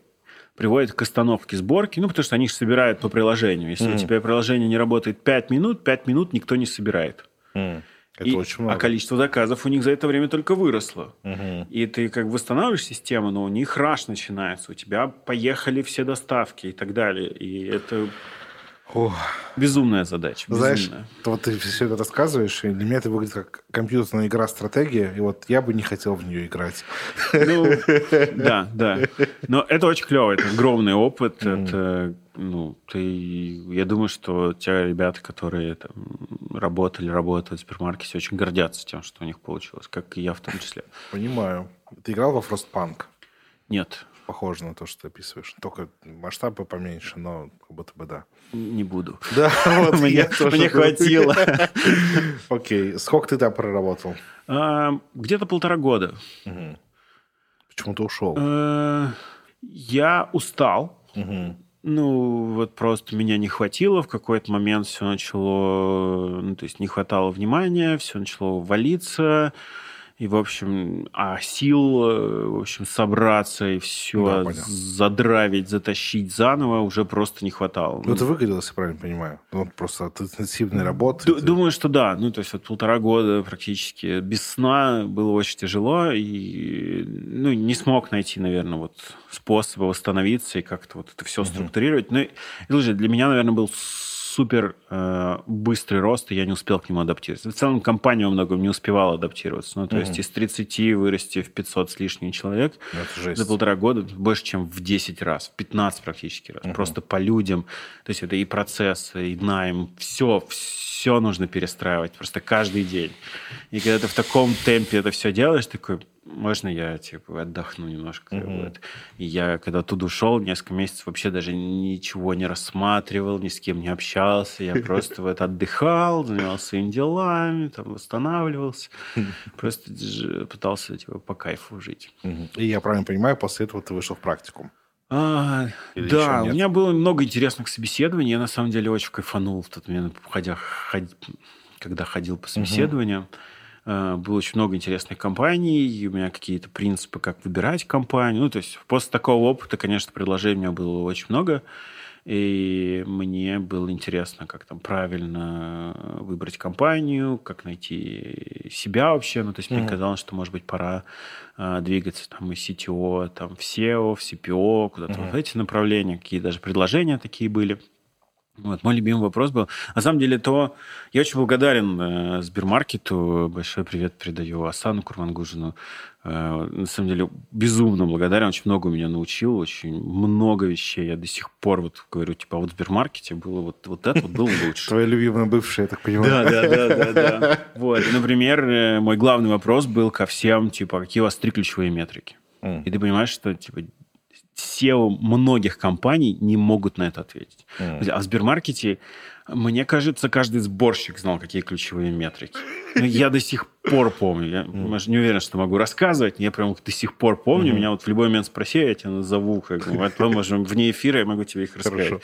приводит к остановке сборки, ну, потому что они же собирают по приложению. Если mm. у тебя приложение не работает 5 минут, 5 минут никто не собирает. Mm. Это и, очень много. А количество заказов у них за это время только выросло. Угу. И ты как бы восстанавливаешь систему, но у них раш начинается. У тебя поехали все доставки и так далее. И это Ох. Безумная задача. Безумная. Знаешь, вот ты все это рассказываешь, и для меня это выглядит как компьютерная игра стратегия, и вот я бы не хотел в нее играть. Ну, да, да. Но это очень клево, это огромный опыт. Mm. Это, ну, ты, я думаю, что те ребята, которые там, работали, работают в супермаркете, очень гордятся тем, что у них получилось, как и я в том числе. Понимаю. Ты играл во Frostpunk? Нет похоже на то, что ты описываешь. Только масштабы поменьше, но как будто бы да. Не буду. Да, вот мне, мне хватило. Окей. Сколько ты там проработал? А, где-то полтора года. Почему ты ушел? Э, я устал. Ну, вот просто меня не хватило. В какой-то момент все начало... Ну, то есть не хватало внимания, все начало валиться. И, в общем, а сил, э, в общем, собраться и все да, задравить, затащить заново уже просто не хватало. Ну, это выгорело, если правильно понимаю. Ну, просто от интенсивной работы. Д- ты... Думаю, что да. Ну, то есть вот полтора года практически без сна было очень тяжело. И, ну, не смог найти, наверное, вот способа восстановиться и как-то вот это все угу. структурировать. Ну, для меня, наверное, был супер э, быстрый рост, и я не успел к нему адаптироваться. В целом компания во многом не успевала адаптироваться. Ну, то mm-hmm. есть из 30 вырасти в 500 с лишним человек ну, за полтора года больше, чем в 10 раз, в 15 практически раз. Mm-hmm. Просто по людям. То есть это и процессы, и найм, все, все нужно перестраивать просто каждый день. И когда ты в таком темпе это все делаешь, такой, можно я типа отдохну немножко. Mm-hmm. Вот. И я когда туда ушел, несколько месяцев вообще даже ничего не рассматривал, ни с кем не общался. Я просто вот отдыхал, занимался своими делами, там восстанавливался. Просто пытался типа по кайфу жить. И я правильно понимаю, после этого ты вышел в практику? А, да, у меня было много интересных собеседований. Я на самом деле очень кайфанул в тот момент, ходя, ход... когда ходил по собеседованиям. Uh-huh. Э, было очень много интересных компаний, у меня какие-то принципы, как выбирать компанию. Ну, то есть после такого опыта, конечно, предложений у меня было очень много, и мне было интересно, как там правильно выбрать компанию, как найти себя вообще. Ну, то есть mm-hmm. мне казалось, что, может быть, пора э, двигаться там из CTO, там, в SEO, в CPO, куда-то mm-hmm. вот эти направления, какие даже предложения такие были. Вот, мой любимый вопрос был. На самом деле, то я очень благодарен э, Сбермаркету. Большой привет передаю Асану Курмангужину. Э, на самом деле, безумно благодарен. Очень много меня научил, очень много вещей. Я до сих пор вот говорю, типа, вот в Сбермаркете было вот, вот это вот было лучше. Твоя любимая бывшая, я так понимаю. Да, да, да, да, да. Вот, например, э, мой главный вопрос был ко всем, типа, какие у вас три ключевые метрики? И ты понимаешь, что, типа, SEO многих компаний не могут на это ответить. Mm. А в Сбермаркете Мне кажется, каждый сборщик знал, какие ключевые метрики. Но я до сих пор помню. Я может, не уверен, что могу рассказывать. Я прям до сих пор помню. Mm-hmm. Меня вот в любой момент спроси, я тебя назову. Как бы, потом, можем вне эфира я могу тебе их рассказать.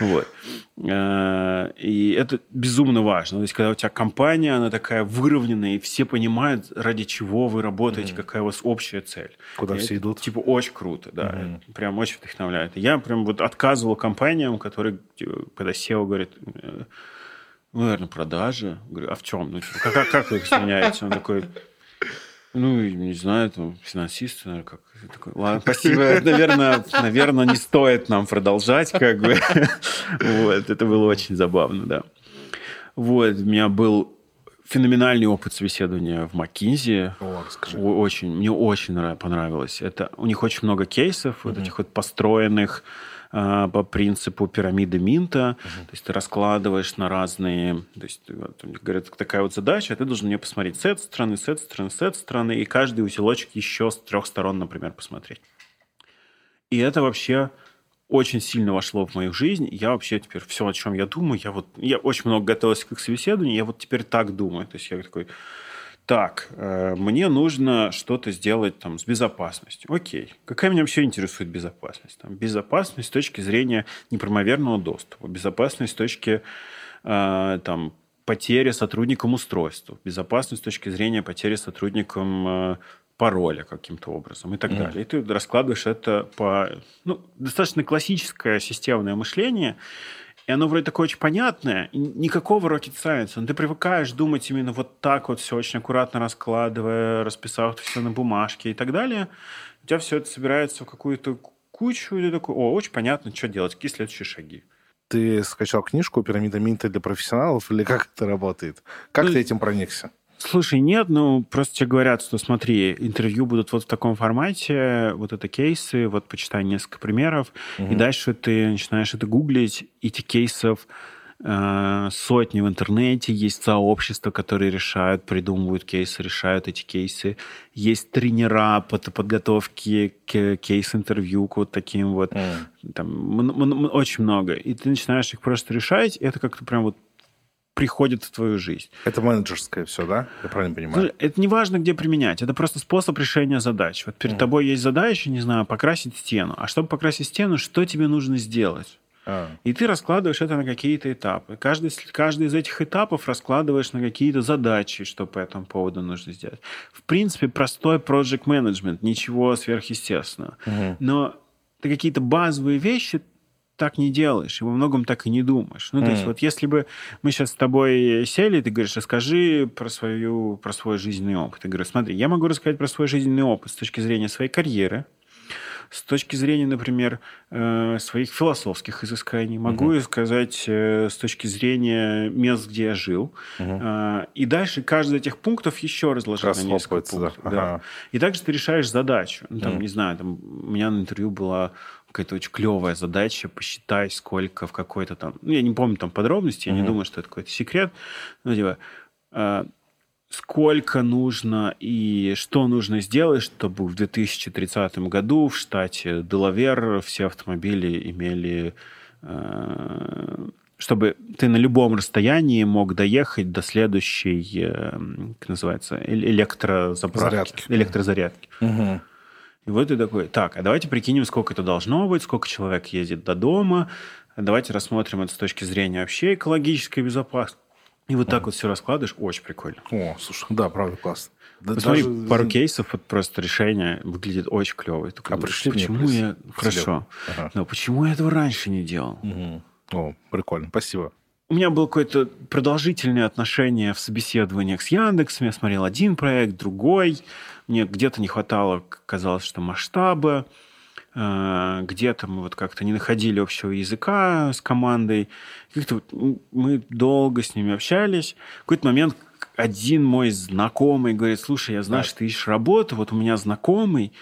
Вот. Э, и это безумно важно. То есть, когда у тебя компания, она такая выровненная, и все понимают, ради чего вы работаете, mm-hmm. какая у вас общая цель. Куда и все это, идут. Типа очень круто, да. Mm-hmm. Прям очень вдохновляет. Я прям вот отказывал компаниям, которые, типа, когда SEO говорит, э, ну, наверное, продажи. Говорю, а в чем? Ну, типа, как, как вы их сменяете? Он такой, ну, не знаю, там, финансист, наверное, как. Я такой, ладно, спасибо. Наверное, наверное, не стоит нам продолжать, как бы. Вот, это было очень забавно, да. Вот, у меня был феноменальный опыт собеседования в расскажи. Очень, мне очень понравилось. Это, у них очень много кейсов, mm-hmm. вот этих вот построенных по принципу пирамиды Минта. Uh-huh. То есть ты раскладываешь на разные... То есть вот, говорят, такая вот задача, а ты должен мне посмотреть с этой стороны, с этой стороны, с этой стороны, и каждый усилочек еще с трех сторон, например, посмотреть. И это вообще очень сильно вошло в мою жизнь. Я вообще теперь все, о чем я думаю, я вот... Я очень много готовился к собеседованию, я вот теперь так думаю. То есть я такой так, э, мне нужно что-то сделать там с безопасностью. Окей. Какая меня вообще интересует безопасность? Там, безопасность с точки зрения непромоверного доступа, безопасность с точки э, там, потери сотрудникам устройства, безопасность с точки зрения потери сотрудникам э, пароля каким-то образом и так mm. далее. И ты раскладываешь это по... Ну, достаточно классическое системное мышление, и оно вроде такое очень понятное, никакого rocket science. Но ты привыкаешь думать именно вот так вот все очень аккуратно раскладывая, расписав все на бумажке и так далее. У тебя все это собирается в какую-то кучу, и ты такой, о, очень понятно, что делать, какие следующие шаги. Ты скачал книжку «Пирамида Минта для профессионалов» или как это работает? Как ну, ты этим проникся? Слушай, нет, ну просто тебе говорят, что смотри, интервью будут вот в таком формате, вот это кейсы, вот почитай несколько примеров, угу. и дальше ты начинаешь это гуглить, эти кейсов э, сотни в интернете, есть сообщества, которые решают, придумывают кейсы, решают эти кейсы, есть тренера по подготовке к кейс-интервью, к вот таким вот, mm. там, очень много, и ты начинаешь их просто решать, и это как-то прям вот приходит в твою жизнь. Это менеджерское все, да? Я правильно понимаю? Это не важно, где применять. Это просто способ решения задач. Вот перед mm. тобой есть задача, не знаю, покрасить стену. А чтобы покрасить стену, что тебе нужно сделать? А. И ты раскладываешь это на какие-то этапы. Каждый, каждый из этих этапов раскладываешь на какие-то задачи, что по этому поводу нужно сделать. В принципе, простой project management, ничего сверхъестественного. Угу. Но ты какие-то базовые вещи так не делаешь, и во многом так и не думаешь. Ну, то mm. есть вот если бы мы сейчас с тобой сели, ты говоришь, расскажи про, свою, про свой жизненный опыт. Я говорю, смотри, я могу рассказать про свой жизненный опыт с точки зрения своей карьеры, с точки зрения, например, э, своих философских изысканий, могу uh-huh. сказать э, с точки зрения мест, где я жил. Uh-huh. И дальше каждый из этих пунктов еще разложить на несколько пунктов. Да. Да. И также ты решаешь задачу. Ну, там, uh-huh. не знаю, там, у меня на интервью была какая-то очень клевая задача, посчитай, сколько в какой-то там... Ну, я не помню там подробности, я mm-hmm. не думаю, что это какой-то секрет. Ну, типа, э, сколько нужно и что нужно сделать, чтобы в 2030 году в штате Делавер все автомобили имели... Э, чтобы ты на любом расстоянии мог доехать до следующей, э, как называется, электрозаправки. Зарядки. Электрозарядки. Угу. И вот ты такой, так, а давайте прикинем, сколько это должно быть, сколько человек ездит до дома, давайте рассмотрим это с точки зрения вообще экологической безопасности. И вот так mm. вот все раскладываешь, очень прикольно. О, слушай, да, правда, классно. Да, Посмотри, даже... пару кейсов, вот просто решение выглядит очень клево. Такой, а пришли почему мне я... Хорошо. Ага. Но почему я этого раньше не делал? Угу. О, прикольно, спасибо. У меня было какое-то продолжительное отношение в собеседованиях с Яндексом. Я смотрел один проект, другой. Мне где-то не хватало, казалось, что масштаба. Э, где-то мы вот как-то не находили общего языка с командой. Как-то вот мы долго с ними общались. В какой-то момент один мой знакомый говорит, слушай, я знаю, что ты ищешь работу, вот у меня знакомый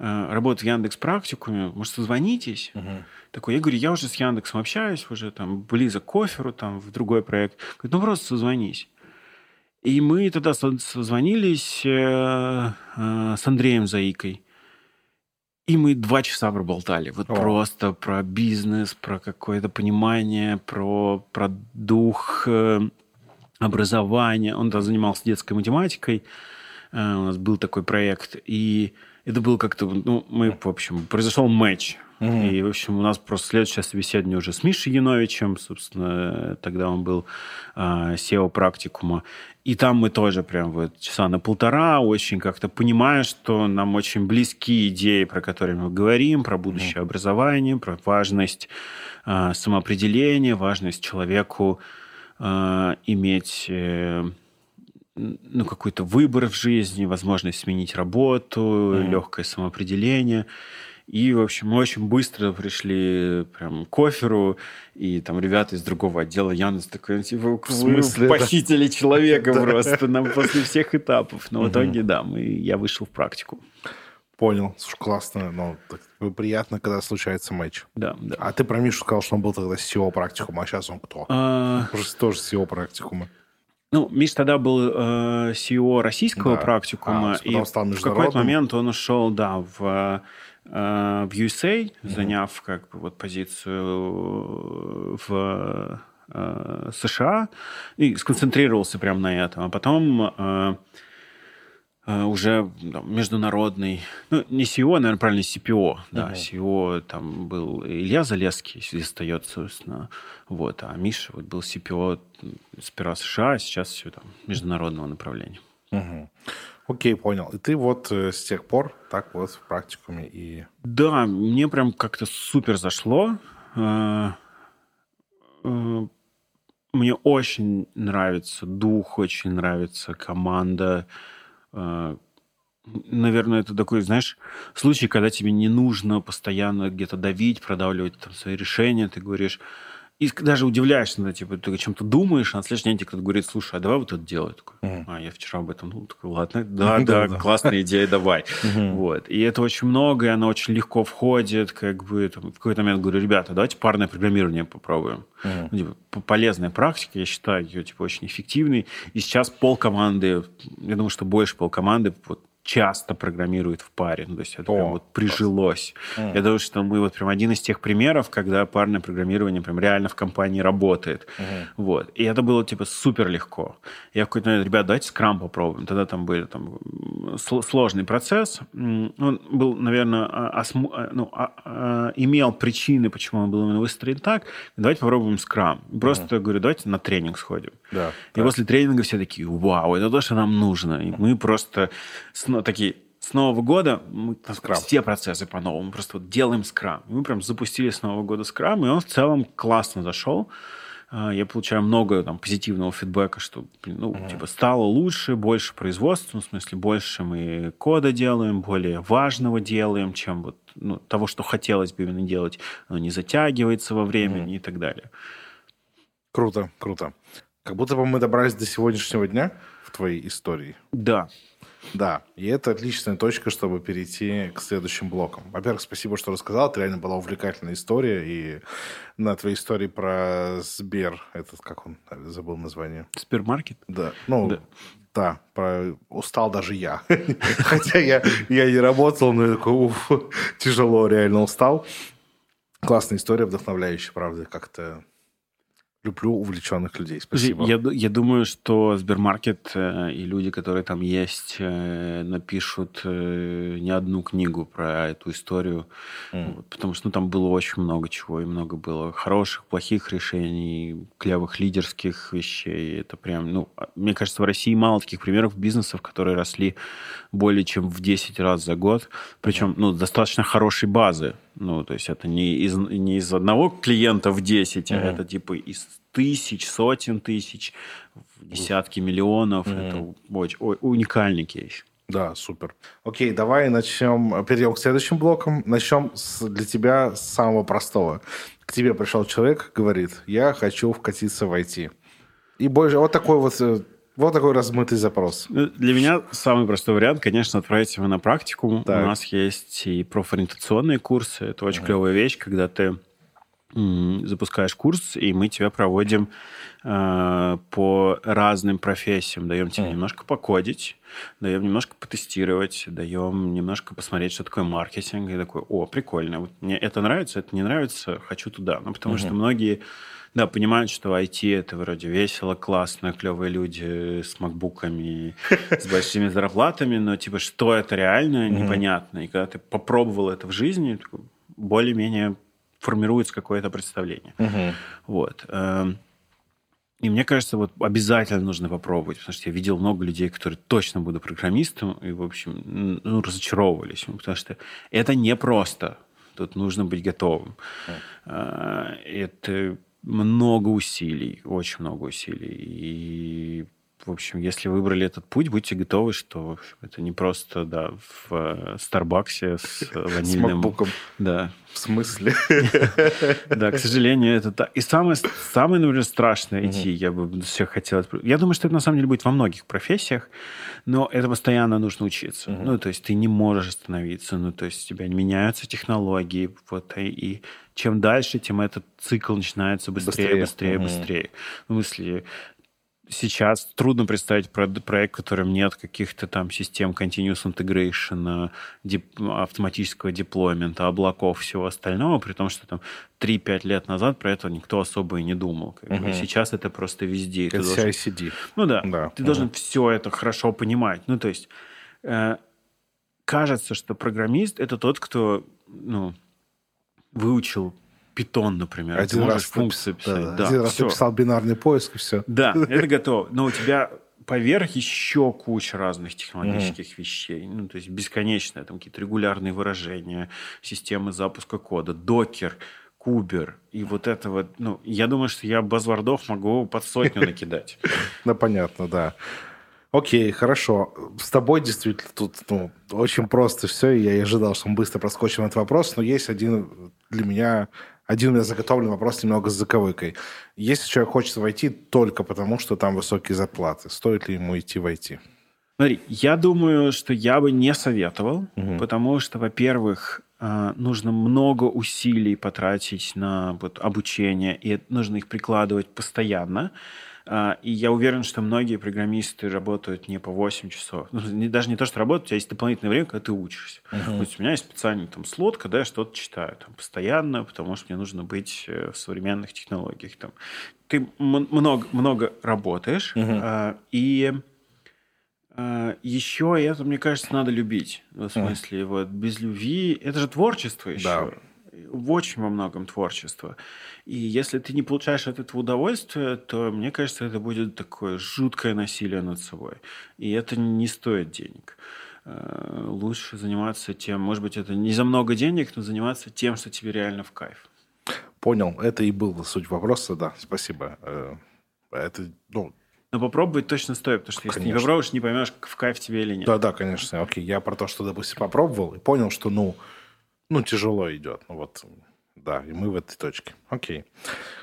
работает в Яндекс Практикуме, может, созвонитесь? Угу. Такой, я говорю, я уже с Яндексом общаюсь, уже там близок к оферу, там в другой проект. Говорит, ну просто созвонись. И мы тогда созвонились э, э, с Андреем Заикой. И мы два часа проболтали. Вот О. просто про бизнес, про какое-то понимание, про, про дух э, образования. Он там занимался детской математикой. Э, у нас был такой проект. И это было как-то... Ну, мы, в общем, произошел матч. И, в общем, у нас просто следующее собеседование уже с Мишей Яновичем, собственно, тогда он был э, SEO практикума. И там мы тоже прям вот часа на полтора очень как-то понимая, что нам очень близки идеи, про которые мы говорим, про будущее образование, про важность э, самоопределения, важность человеку э, иметь... Э, ну, какой-то выбор в жизни, возможность сменить работу, Мгм. легкое самоопределение. И, в общем, мы очень быстро пришли прям к оферу, и там ребята из другого отдела Янус такой, типа, В смысле, вы да? похитили человека просто нам после всех этапов. Но в итоге, да, мы, я вышел в практику. Понял. Слушай, классно. Ну, так приятно, когда случается матч. Да, да. А ты про Мишу сказал, что он был тогда SEO практикум, а сейчас он кто? А, Тоже, тоже SEO практикума. Ну, Миш тогда был э, CEO российского Да. пракtikума, А, и в какой-то момент он ушел, да, в, э, в USA, заняв как бы вот позицию в э, США и сконцентрировался прямо на этом. А потом э, э, уже там, международный, ну, не CEO, наверное, правильно, CPO, да, Мгм. CEO там был Илья Залеский, если остается, собственно, вот, а Миша вот был CPO сперва США, а сейчас все там международного направления. Мгм. Окей, понял. И ты вот э, с тех пор так вот в практикуме и... Да, мне прям как-то супер зашло. Э, э, Мне очень нравится дух, очень нравится команда. Э, Наверное, это такой, знаешь, случай, когда тебе не нужно постоянно где-то давить, продавливать там свои решения. Ты говоришь, и даже удивляешься, да, типа, ты о чем-то думаешь, а на следующий день тебе кто-то говорит, слушай, а давай вот это делай. Такой, а, я вчера об этом, ну, такой, ладно, да, Да, классная идея, давай. Вот. И это очень много, и оно очень легко входит. Как бы, там, в какой-то момент говорю, ребята, давайте парное программирование попробуем. Ну, типа, полезная практика, я считаю ее типа, очень эффективной. И сейчас пол команды, я думаю, что больше пол команды вот, часто программирует в паре. Ну, то есть это О, прям вот прижилось. Мгм. Я думаю, что мы вот прям один из тех примеров, когда парное программирование прям реально в компании работает. Мгм. Вот. И это было, типа, супер легко. Я в какой-то момент, ребят, давайте скрам попробуем. Тогда там был там, сложный процесс. М, Он был, наверное, а- осму- а, ну, а- а, имел причины, почему он был именно выстроен так. Давайте попробуем скрам. Просто говорю, давайте на тренинг сходим. Да. И после тренинга все такие, вау, это то, что нам нужно. И мы просто с, ну, такие, с Нового года мы Скрам. все процессы по-новому. Мы просто вот делаем скрам. Мы прям запустили с Нового года скрам, и он в целом классно зашел. А, Я получаю много там, позитивного фидбэка, что ну, типа, стало лучше, больше производства, ну, в смысле, больше мы кода делаем, более важного делаем, чем вот, ну, того, что хотелось бы именно делать. Оно не затягивается во времени и так далее. Круто, круто. Как будто бы мы добрались до сегодняшнего дня в твоей истории. Да, Да, и это отличная точка, чтобы перейти к следующим блокам. Во-первых, спасибо, что рассказал. Это реально была увлекательная история. И на твоей истории про Сбер, этот, как он, забыл название. супермаркет. Да, ну, Да. да, про... устал даже я. Хотя я, я не работал, но я такой, уф, тяжело, реально устал. Классная история, вдохновляющая, правда, как-то люблю увлеченных людей. Спасибо. Я, я думаю, что Сбермаркет э, и люди, которые там есть, э, напишут э, не одну книгу про эту историю. Вот, потому что ну, там было очень много чего, и много было хороших, плохих решений, клевых лидерских вещей. Это прям, ну, а, мне кажется, в России мало таких примеров бизнесов, которые росли более чем в 10 раз за год, причем, ну, достаточно хорошей базы. Ну, то есть это не из, не из одного клиента в 10, а Мгм. это типа из тысяч, сотен тысяч, в десятки миллионов. Мгм. Это очень, о- уникальный кейс. Да, супер. Окей, давай начнем, перейдем к следующим блокам. Начнем с, для тебя с самого простого. К тебе пришел человек, говорит, я хочу вкатиться в IT. И больше, вот такой вот, э, вот такой размытый запрос. Ну, Для меня самый простой вариант, конечно, отправить его на практику. Так. У нас есть и профориентационные курсы. Это очень клевая вещь, когда ты запускаешь курс, и мы тебя проводим э, по разным профессиям. Даем тебе mm. немножко покодить, даем немножко потестировать, даем немножко посмотреть, что такое маркетинг. И такой, о, прикольно. Вот мне это нравится, это не нравится, хочу туда. Ну, потому mm-hmm. что многие да, понимают, что IT это вроде весело, классно, клевые люди с макбуками, с большими зарплатами, но типа что это реально, непонятно. И когда ты попробовал это в жизни, более-менее формируется какое-то представление. Вот. Эм, и мне кажется, вот обязательно нужно попробовать, потому что я видел много людей, которые точно будут программистом, и, в общем, ну, разочаровывались, потому что это непросто. Тут нужно быть готовым. Mm. Это много усилий, очень много усилий. И в общем, если выбрали этот путь, будьте готовы, что это не просто, да, в э, Старбаксе с ванильным... С макбуком. Да. В смысле? Да, к сожалению, это так. И самое, самое, например, страшное идти, я бы все хотел... Я думаю, что это на самом деле будет во многих профессиях, но это постоянно нужно учиться. Ну, то есть ты не можешь остановиться, ну, то есть у тебя меняются технологии, вот, и чем дальше, тем этот цикл начинается быстрее, быстрее, быстрее. В смысле, сейчас трудно представить проект, в котором нет каких-то там систем continuous integration, дип, автоматического деплоймента, облаков, всего остального, при том, что там 3-5 лет назад про это никто особо и не думал. Как угу. бы. Сейчас это просто везде. Это должен... CICD. Ну да, да. ты угу. должен все это хорошо понимать. Ну то есть э, кажется, что программист — это тот, кто ну, выучил Python, например. Один раз функции писать. Да, да, один раз написал бинарный поиск, и все. Да, это готово. Но у тебя поверх еще куча разных технологических mm-hmm. вещей. Ну, то есть бесконечное, там какие-то регулярные выражения, системы запуска кода, докер, кубер. И вот это вот, ну, я думаю, что я базвардов могу под сотню накидать. Ну, понятно, да. Окей, хорошо. С тобой действительно тут ну, очень просто все. Я и ожидал, что мы быстро проскочим этот вопрос, но есть один для меня один у меня заготовлен вопрос немного с заковыкой. Если человек хочет войти только потому, что там высокие зарплаты, стоит ли ему идти войти? Смотри, я думаю, что я бы не советовал, угу. потому что, во-первых, а, нужно много усилий потратить на вот, обучение, и нужно их прикладывать постоянно. А, и я уверен, что многие программисты работают не по 8 часов. Ну, не, даже не то, что работают, у тебя есть дополнительное время, когда ты учишься. Uh-huh. Есть у меня есть специальный там слот, когда я что-то читаю там, постоянно, потому что мне нужно быть э, в современных технологиях. Там. Ты много, много работаешь, uh-huh. и а, еще это, мне кажется, надо любить. В смысле, uh-huh. вот без любви... Это же творчество еще. Да в очень во многом творчество. И если ты не получаешь от этого удовольствия, то, мне кажется, это будет такое жуткое насилие над собой. И это не стоит денег. Э, лучше заниматься тем, может быть, это не за много денег, но заниматься тем, что тебе реально в кайф. Понял. Это и был суть вопроса, да. Спасибо. Э, это, ну, но попробовать точно стоит, потому что конечно. если не попробуешь, не поймешь, в кайф тебе или нет. Да, да, конечно. Окей, я про то, что, допустим, попробовал и понял, что, ну, ну, тяжело идет. Ну, вот, да, и мы в этой точке. Окей.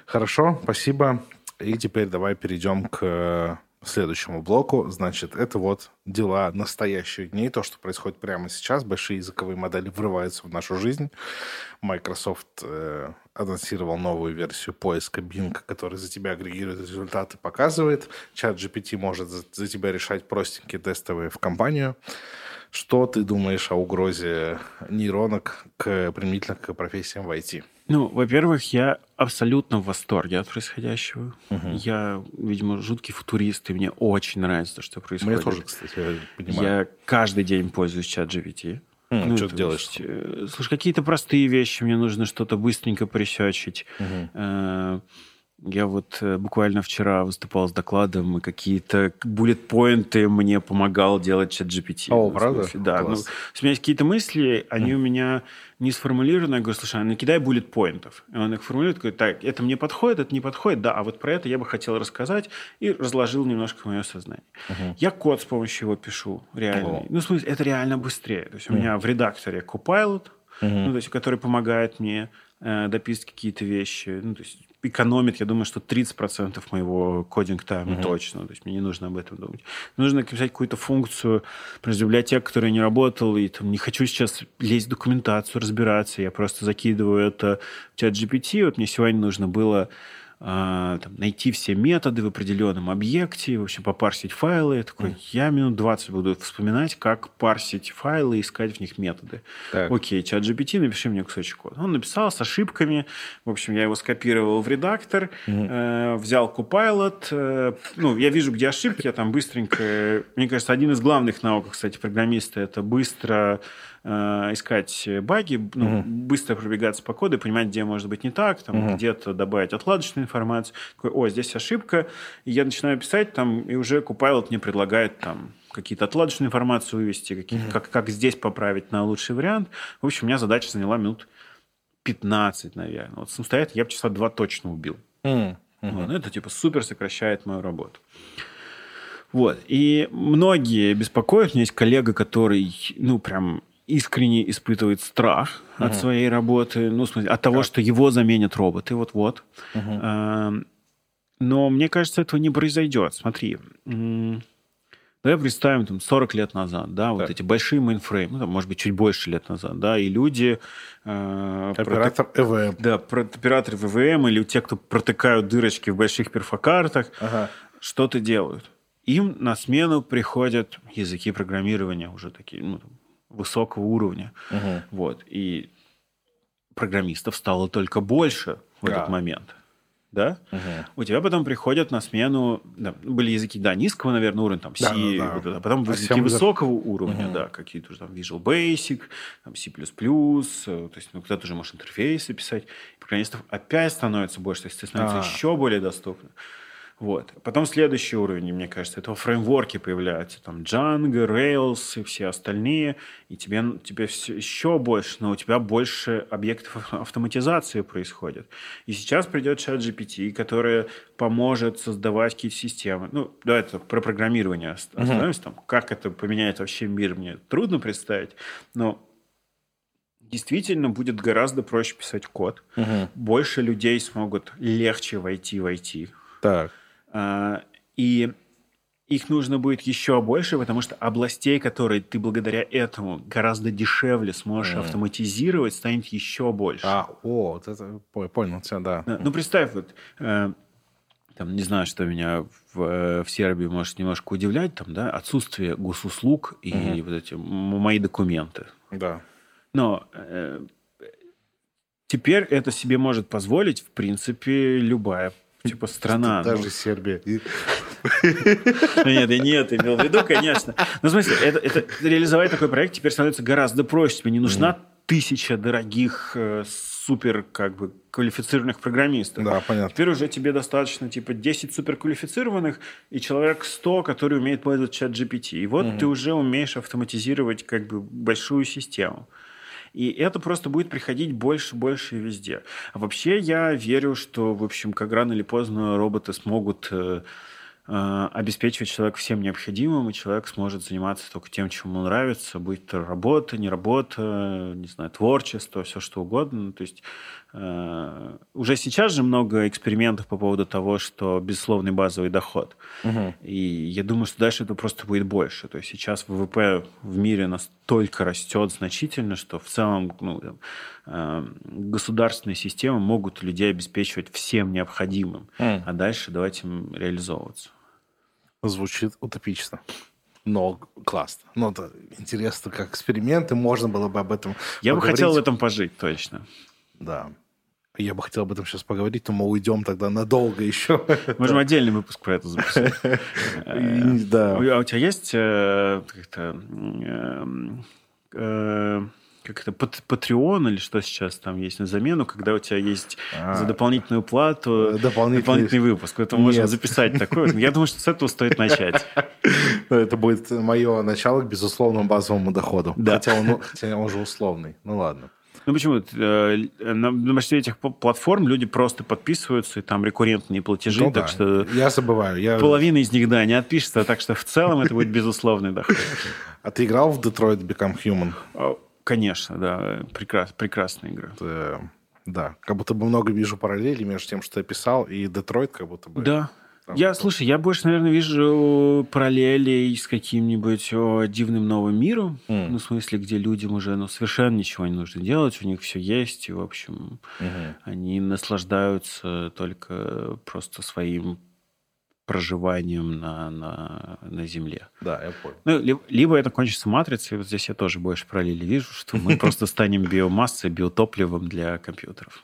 Хорошо, спасибо. И теперь давай перейдем к следующему блоку. Значит, это вот дела настоящих дней, то, что происходит прямо сейчас. Большие языковые модели врываются в нашу жизнь. Microsoft э, анонсировал новую версию поиска Bing, который за тебя агрегирует результаты, показывает. Чат GPT может за, за тебя решать простенькие тестовые в компанию. Что ты думаешь о угрозе нейронок к, применительно к профессиям в IT? Ну, во-первых, я абсолютно в восторге от происходящего. Угу. Я, видимо, жуткий футурист, и мне очень нравится то, что происходит. Мне тоже, кстати, я понимаю. Я каждый день пользуюсь чат. Mm, ну, что ты делаешь? Есть, э, слушай, какие-то простые вещи, мне нужно что-то быстренько пресечить. Угу. Э, я вот э, буквально вчера выступал с докладом, и какие-то буллет-поинты мне помогал делать чат GPT. О, правда? Смысле, да. Ну, у меня есть какие-то мысли, они mm. у меня не сформулированы. Я говорю, слушай, а накидай буллет-поинтов. И он их формулирует, говорит, так, это мне подходит, это не подходит, да, а вот про это я бы хотел рассказать, и разложил немножко мое сознание. Uh-huh. Я код с помощью его пишу, реально. Uh-huh. Ну, в смысле, это реально быстрее. То есть uh-huh. у меня в редакторе Copilot, uh-huh. ну, то есть, который помогает мне э, дописывать какие-то вещи. Ну, то есть экономит, я думаю, что 30% моего кодинг-тайма угу. точно. То есть мне не нужно об этом думать. Нужно написать какую-то функцию про библиотек, которая не работала, и там не хочу сейчас лезть в документацию, разбираться. Я просто закидываю это в чат GPT. Вот мне сегодня нужно было там, найти все методы в определенном объекте, в общем, попарсить файлы. Я такой, mm. я минут 20 буду вспоминать, как парсить файлы и искать в них методы. Так. Окей, чат GPT, напиши мне кусочек кода. Он написал с ошибками. В общем, я его скопировал в редактор, mm. э, взял Copilot. Э, ну, я вижу, где ошибки, я там быстренько... Мне кажется, один из главных навыков, кстати, программиста – это быстро Э, искать баги, ну, угу. быстро пробегаться по коду и понимать, где может быть не так, там, угу. где-то добавить отладочную информацию. Такой, о, здесь ошибка. И я начинаю писать, там, и уже Copilot мне предлагает там какие-то отладочную информацию вывести, какие, угу. как, как здесь поправить на лучший вариант. В общем, у меня задача заняла минут 15, наверное. Вот самостоятельно я бы часа два точно убил. Угу. Вот, ну, это типа супер сокращает мою работу. Вот. И многие беспокоят. У меня есть коллега, который, ну, прям искренне испытывает страх угу. от своей работы, ну, в смысле, от того, как? что его заменят роботы, вот-вот. Угу. Но мне кажется, этого не произойдет. Смотри, давай представим там 40 лет назад, да, вот эти большие мейнфреймы, ну, там, может быть, чуть больше лет назад, да, и люди... Э, Оператор проты... ЭВМ. Да, операторы ВВМ или те, кто протыкают дырочки в больших перфокартах, ага. что-то делают. Им на смену приходят языки программирования уже такие, ну, высокого уровня. Угу. Вот. И программистов стало только больше в да. этот момент. Да? Угу. У тебя потом приходят на смену, да, были языки, да, низкого, наверное, уровня, там, C, да, да, вот это, а потом а языки высокого уровня, угу. да, какие-то уже там Visual Basic, там C++, э, то есть, ну, кто-то уже может интерфейсы писать. программистов опять становится больше, то есть, становится а. еще более доступно. Вот. Потом следующий уровень, мне кажется, это фреймворки появляются. Там Django, Rails и все остальные. И тебе, тебе все, еще больше, но у тебя больше объектов автоматизации происходит. И сейчас придет чат GPT, который поможет создавать какие-то системы. Ну, да, это про программирование остановимся. Uh-huh. Там, как это поменяет вообще мир, мне трудно представить. Но действительно будет гораздо проще писать код. Угу. Больше людей смогут легче войти в IT. Так. А, и их нужно будет еще больше, потому что областей, которые ты благодаря этому гораздо дешевле сможешь mm. автоматизировать, станет еще больше. А, о, вот это понял тебя, да. Ну, представь, вот, э, там, не знаю, что меня в, э, в Сербии может немножко удивлять, там, да, отсутствие госуслуг и mm вот эти мои документы. Да. Но э, теперь это себе может позволить, в принципе, любая типа страна. Даже ну... Сербия. Ну нет, и нет, имел в виду, конечно. Ну, в смысле, это, это, реализовать такой проект теперь становится гораздо проще. Тебе не нужна тысяча дорогих э, супер как бы квалифицированных программистов. Да, понятно. Теперь уже тебе достаточно типа 10 суперквалифицированных и человек 100, который умеет пользоваться чат GPT. И вот угу. ты уже умеешь автоматизировать как бы большую систему. И это просто будет приходить больше, больше везде. А вообще я верю, что, в общем, как рано или поздно роботы смогут э, э, обеспечивать человека всем необходимым, и человек сможет заниматься только тем, чем ему нравится, будь то работа, не работа, не знаю, творчество, все что угодно. То есть уже сейчас же много экспериментов по поводу того, что безусловный базовый доход. Угу. И я думаю, что дальше это просто будет больше. То есть сейчас ВВП в мире настолько растет значительно, что в целом ну, э, государственные системы могут людей обеспечивать всем необходимым. Mm. А дальше давайте им реализовываться. Звучит утопично. Но классно. Ну, это интересно, как эксперименты, можно было бы об этом Я поговорить. бы хотел в этом пожить, точно. Да. Я бы хотел об этом сейчас поговорить, но мы уйдем тогда надолго еще. Можем отдельный выпуск про это записать. Да. А у тебя есть э, как-то э, как это, Patreon или что сейчас там есть на замену, когда у тебя есть а, за дополнительную плату э, дополнительный, дополнительный выпуск. Это можно записать такое. Я думаю, что с этого стоит начать. Это будет мое начало к безусловному базовому доходу. Да. Хотя, он, хотя он уже условный. Ну ладно. Ну почему? Э, на большинстве этих платформ люди просто подписываются, и там рекуррентные платежи, ну, так да. что... Я забываю. Я... Половина из них, да, не отпишется, так что в целом это будет безусловный доход. А ты играл в Detroit Become Human? Конечно, да. Прекрас, прекрасная игра. Да, как будто бы много вижу параллелей между тем, что я писал, и Детройт как будто бы... Да, я, слушай, я больше, наверное, вижу параллелей с каким-нибудь дивным новым миром. Mm. Ну, в смысле, где людям уже ну, совершенно ничего не нужно делать, у них все есть, и, в общем, mm-hmm. они наслаждаются только просто своим проживанием на, на, на Земле. Да, я понял. Ну, либо, либо это кончится матрицей, вот здесь я тоже больше параллели вижу, что мы просто станем биомассой, биотопливом для компьютеров.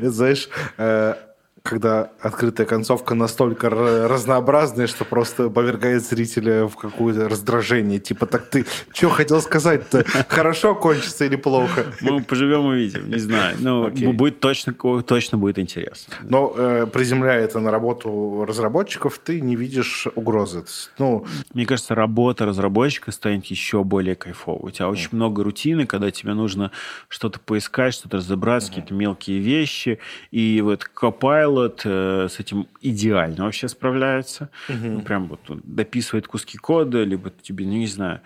Знаешь, э, когда открытая концовка настолько разнообразная, что просто повергает зрителя в какое-то раздражение. Типа, так ты что хотел сказать-то? Хорошо кончится или плохо? Мы поживем увидим, не знаю. Ну, okay. будет точно, точно будет интересно. Но э, приземляя это на работу разработчиков, ты не видишь угрозы. Ну... Мне кажется, работа разработчика станет еще более кайфовой. У тебя mm. очень много рутины, когда тебе нужно что-то поискать, что-то разобраться, mm. какие-то мелкие вещи. И вот Copilot Copilot э, с этим идеально вообще справляется. Угу. Ну, прям вот он дописывает куски кода, либо тебе, ну, не знаю.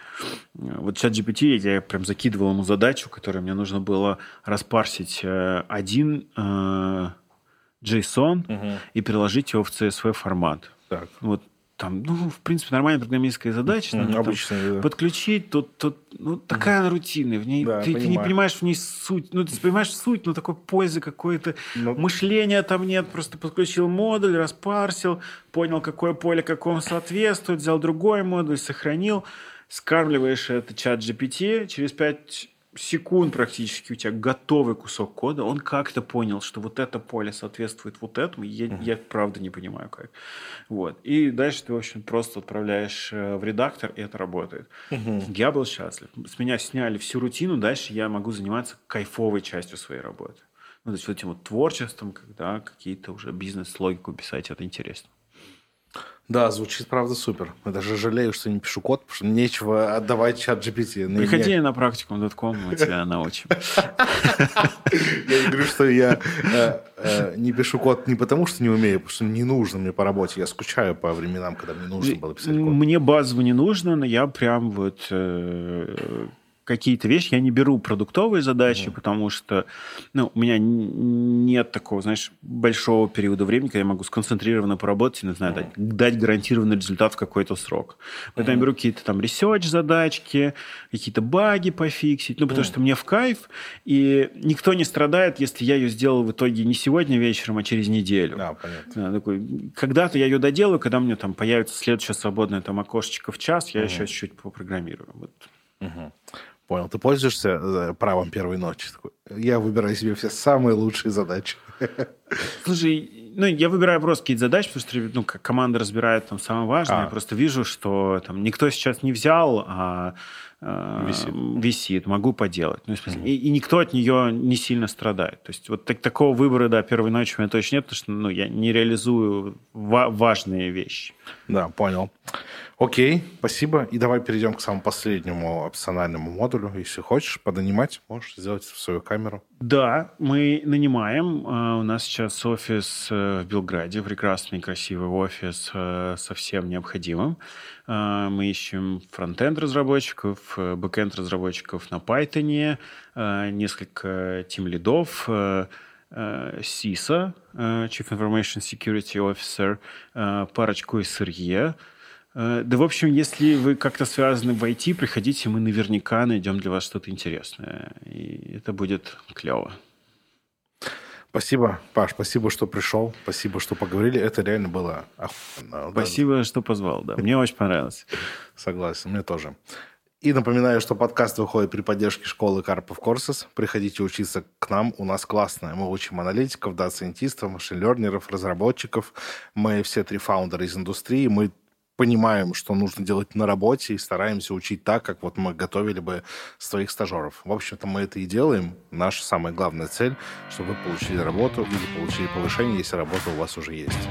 Вот чат GPT, я прям закидывал ему задачу, которую мне нужно было распарсить э, один э, JSON угу. и переложить его в CSV формат. Так. Вот там, ну, в принципе, нормальная программистская задача. Mm, обычно, да. Подключить, тут, тут ну, такая mm. рутина. В ней, да, ты, ты не понимаешь в ней суть. Ну, ты понимаешь суть, но такой пользы какой-то. Но... Ну. Мышления там нет. Просто подключил модуль, распарсил, понял, какое поле какому соответствует, взял другой модуль, сохранил. Скармливаешь это чат GPT, через 5 секунд практически у тебя готовый кусок кода, он как-то понял, что вот это поле соответствует вот этому, я, uh-huh. я правда не понимаю как. Вот. И дальше ты, в общем, просто отправляешь э, в редактор, и это работает. Uh-huh. Я был счастлив. С меня сняли всю рутину, дальше я могу заниматься кайфовой частью своей работы. Ну, то есть вот этим вот творчеством, когда какие-то уже бизнес-логику писать, это интересно. Да, звучит, правда, супер. Я даже жалею, что не пишу код, потому что нечего отдавать чат GPT. Приходи мне... на практикум.com, мы тебя научим. Я не говорю, что я э, э, не пишу код не потому, что не умею, потому что не нужно мне по работе. Я скучаю по временам, когда мне нужно было писать код. Мне базово не нужно, но я прям вот э, какие-то вещи. Я не беру продуктовые задачи, mm. потому что ну, у меня нет такого, знаешь, большого периода времени, когда я могу сконцентрированно поработать и, не знаю, mm. дать, дать гарантированный результат в какой-то срок. Поэтому mm. я беру какие-то там research-задачки, какие-то баги пофиксить, ну, потому mm. что мне в кайф, и никто не страдает, если я ее сделал в итоге не сегодня вечером, а через неделю. Да, понятно. Да, такой, когда-то я ее доделаю, когда меня там появится следующее свободное там окошечко в час, я mm. еще чуть-чуть попрограммирую. Вот. Угу. Понял. Ты пользуешься э, правом первой ночи? Я выбираю себе все самые лучшие задачи. Слушай, ну, я выбираю просто какие-то задачи, потому что ну, команда разбирает там самое важное. А. Я просто вижу, что там никто сейчас не взял, а Э, висит. висит, могу поделать. Ну, mm-hmm. и, и никто от нее не сильно страдает. То есть вот так, такого выбора, да, первой ночи у меня точно нет, потому что ну, я не реализую ва- важные вещи. Да, понял. Окей, спасибо. И давай перейдем к самому последнему опциональному модулю. Если хочешь понанимать, можешь сделать в свою камеру. Да, мы нанимаем. Э, у нас сейчас офис э, в Белграде, прекрасный, красивый офис со всем необходимым. А, мы ищем фронтенд разработчиков, э, бэкенд разработчиков на Python, э, несколько тимлидов, CISO, э, Chief Information Security Officer, парочку SRE. Да, в общем, если вы как-то связаны в IT, приходите, мы наверняка найдем для вас что-то интересное. И это будет клево. Спасибо, Паш, спасибо, что пришел, спасибо, что поговорили. Это реально было охуенно. Спасибо, что позвал, да. Мне очень понравилось. Согласен, мне тоже. И напоминаю, что подкаст выходит при поддержке школы Karpov Courses. Приходите учиться к нам, у нас классно. Мы учим аналитиков, дата-сайентистов, machine learner ов, разработчиков. Мы все три фаундера из индустрии. Мы понимаем, что нужно делать на работе и стараемся учить так, как вот мы готовили бы своих стажеров. В общем-то, мы это и делаем. Наша самая главная цель, чтобы вы получили работу или получили повышение, если работа у вас уже есть.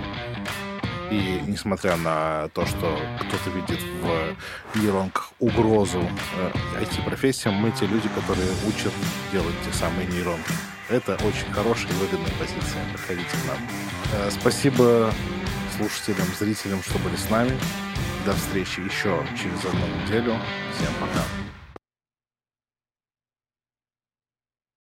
И несмотря на то, что кто-то видит в нейронках угрозу э, IT-профессиям, мы те люди, которые учат делать те самые нейронки. Это очень хорошая и выгодная позиция. Приходите к нам. Э, спасибо слушателям, зрителям, что были с нами. До встречи еще через одну неделю. Всем пока.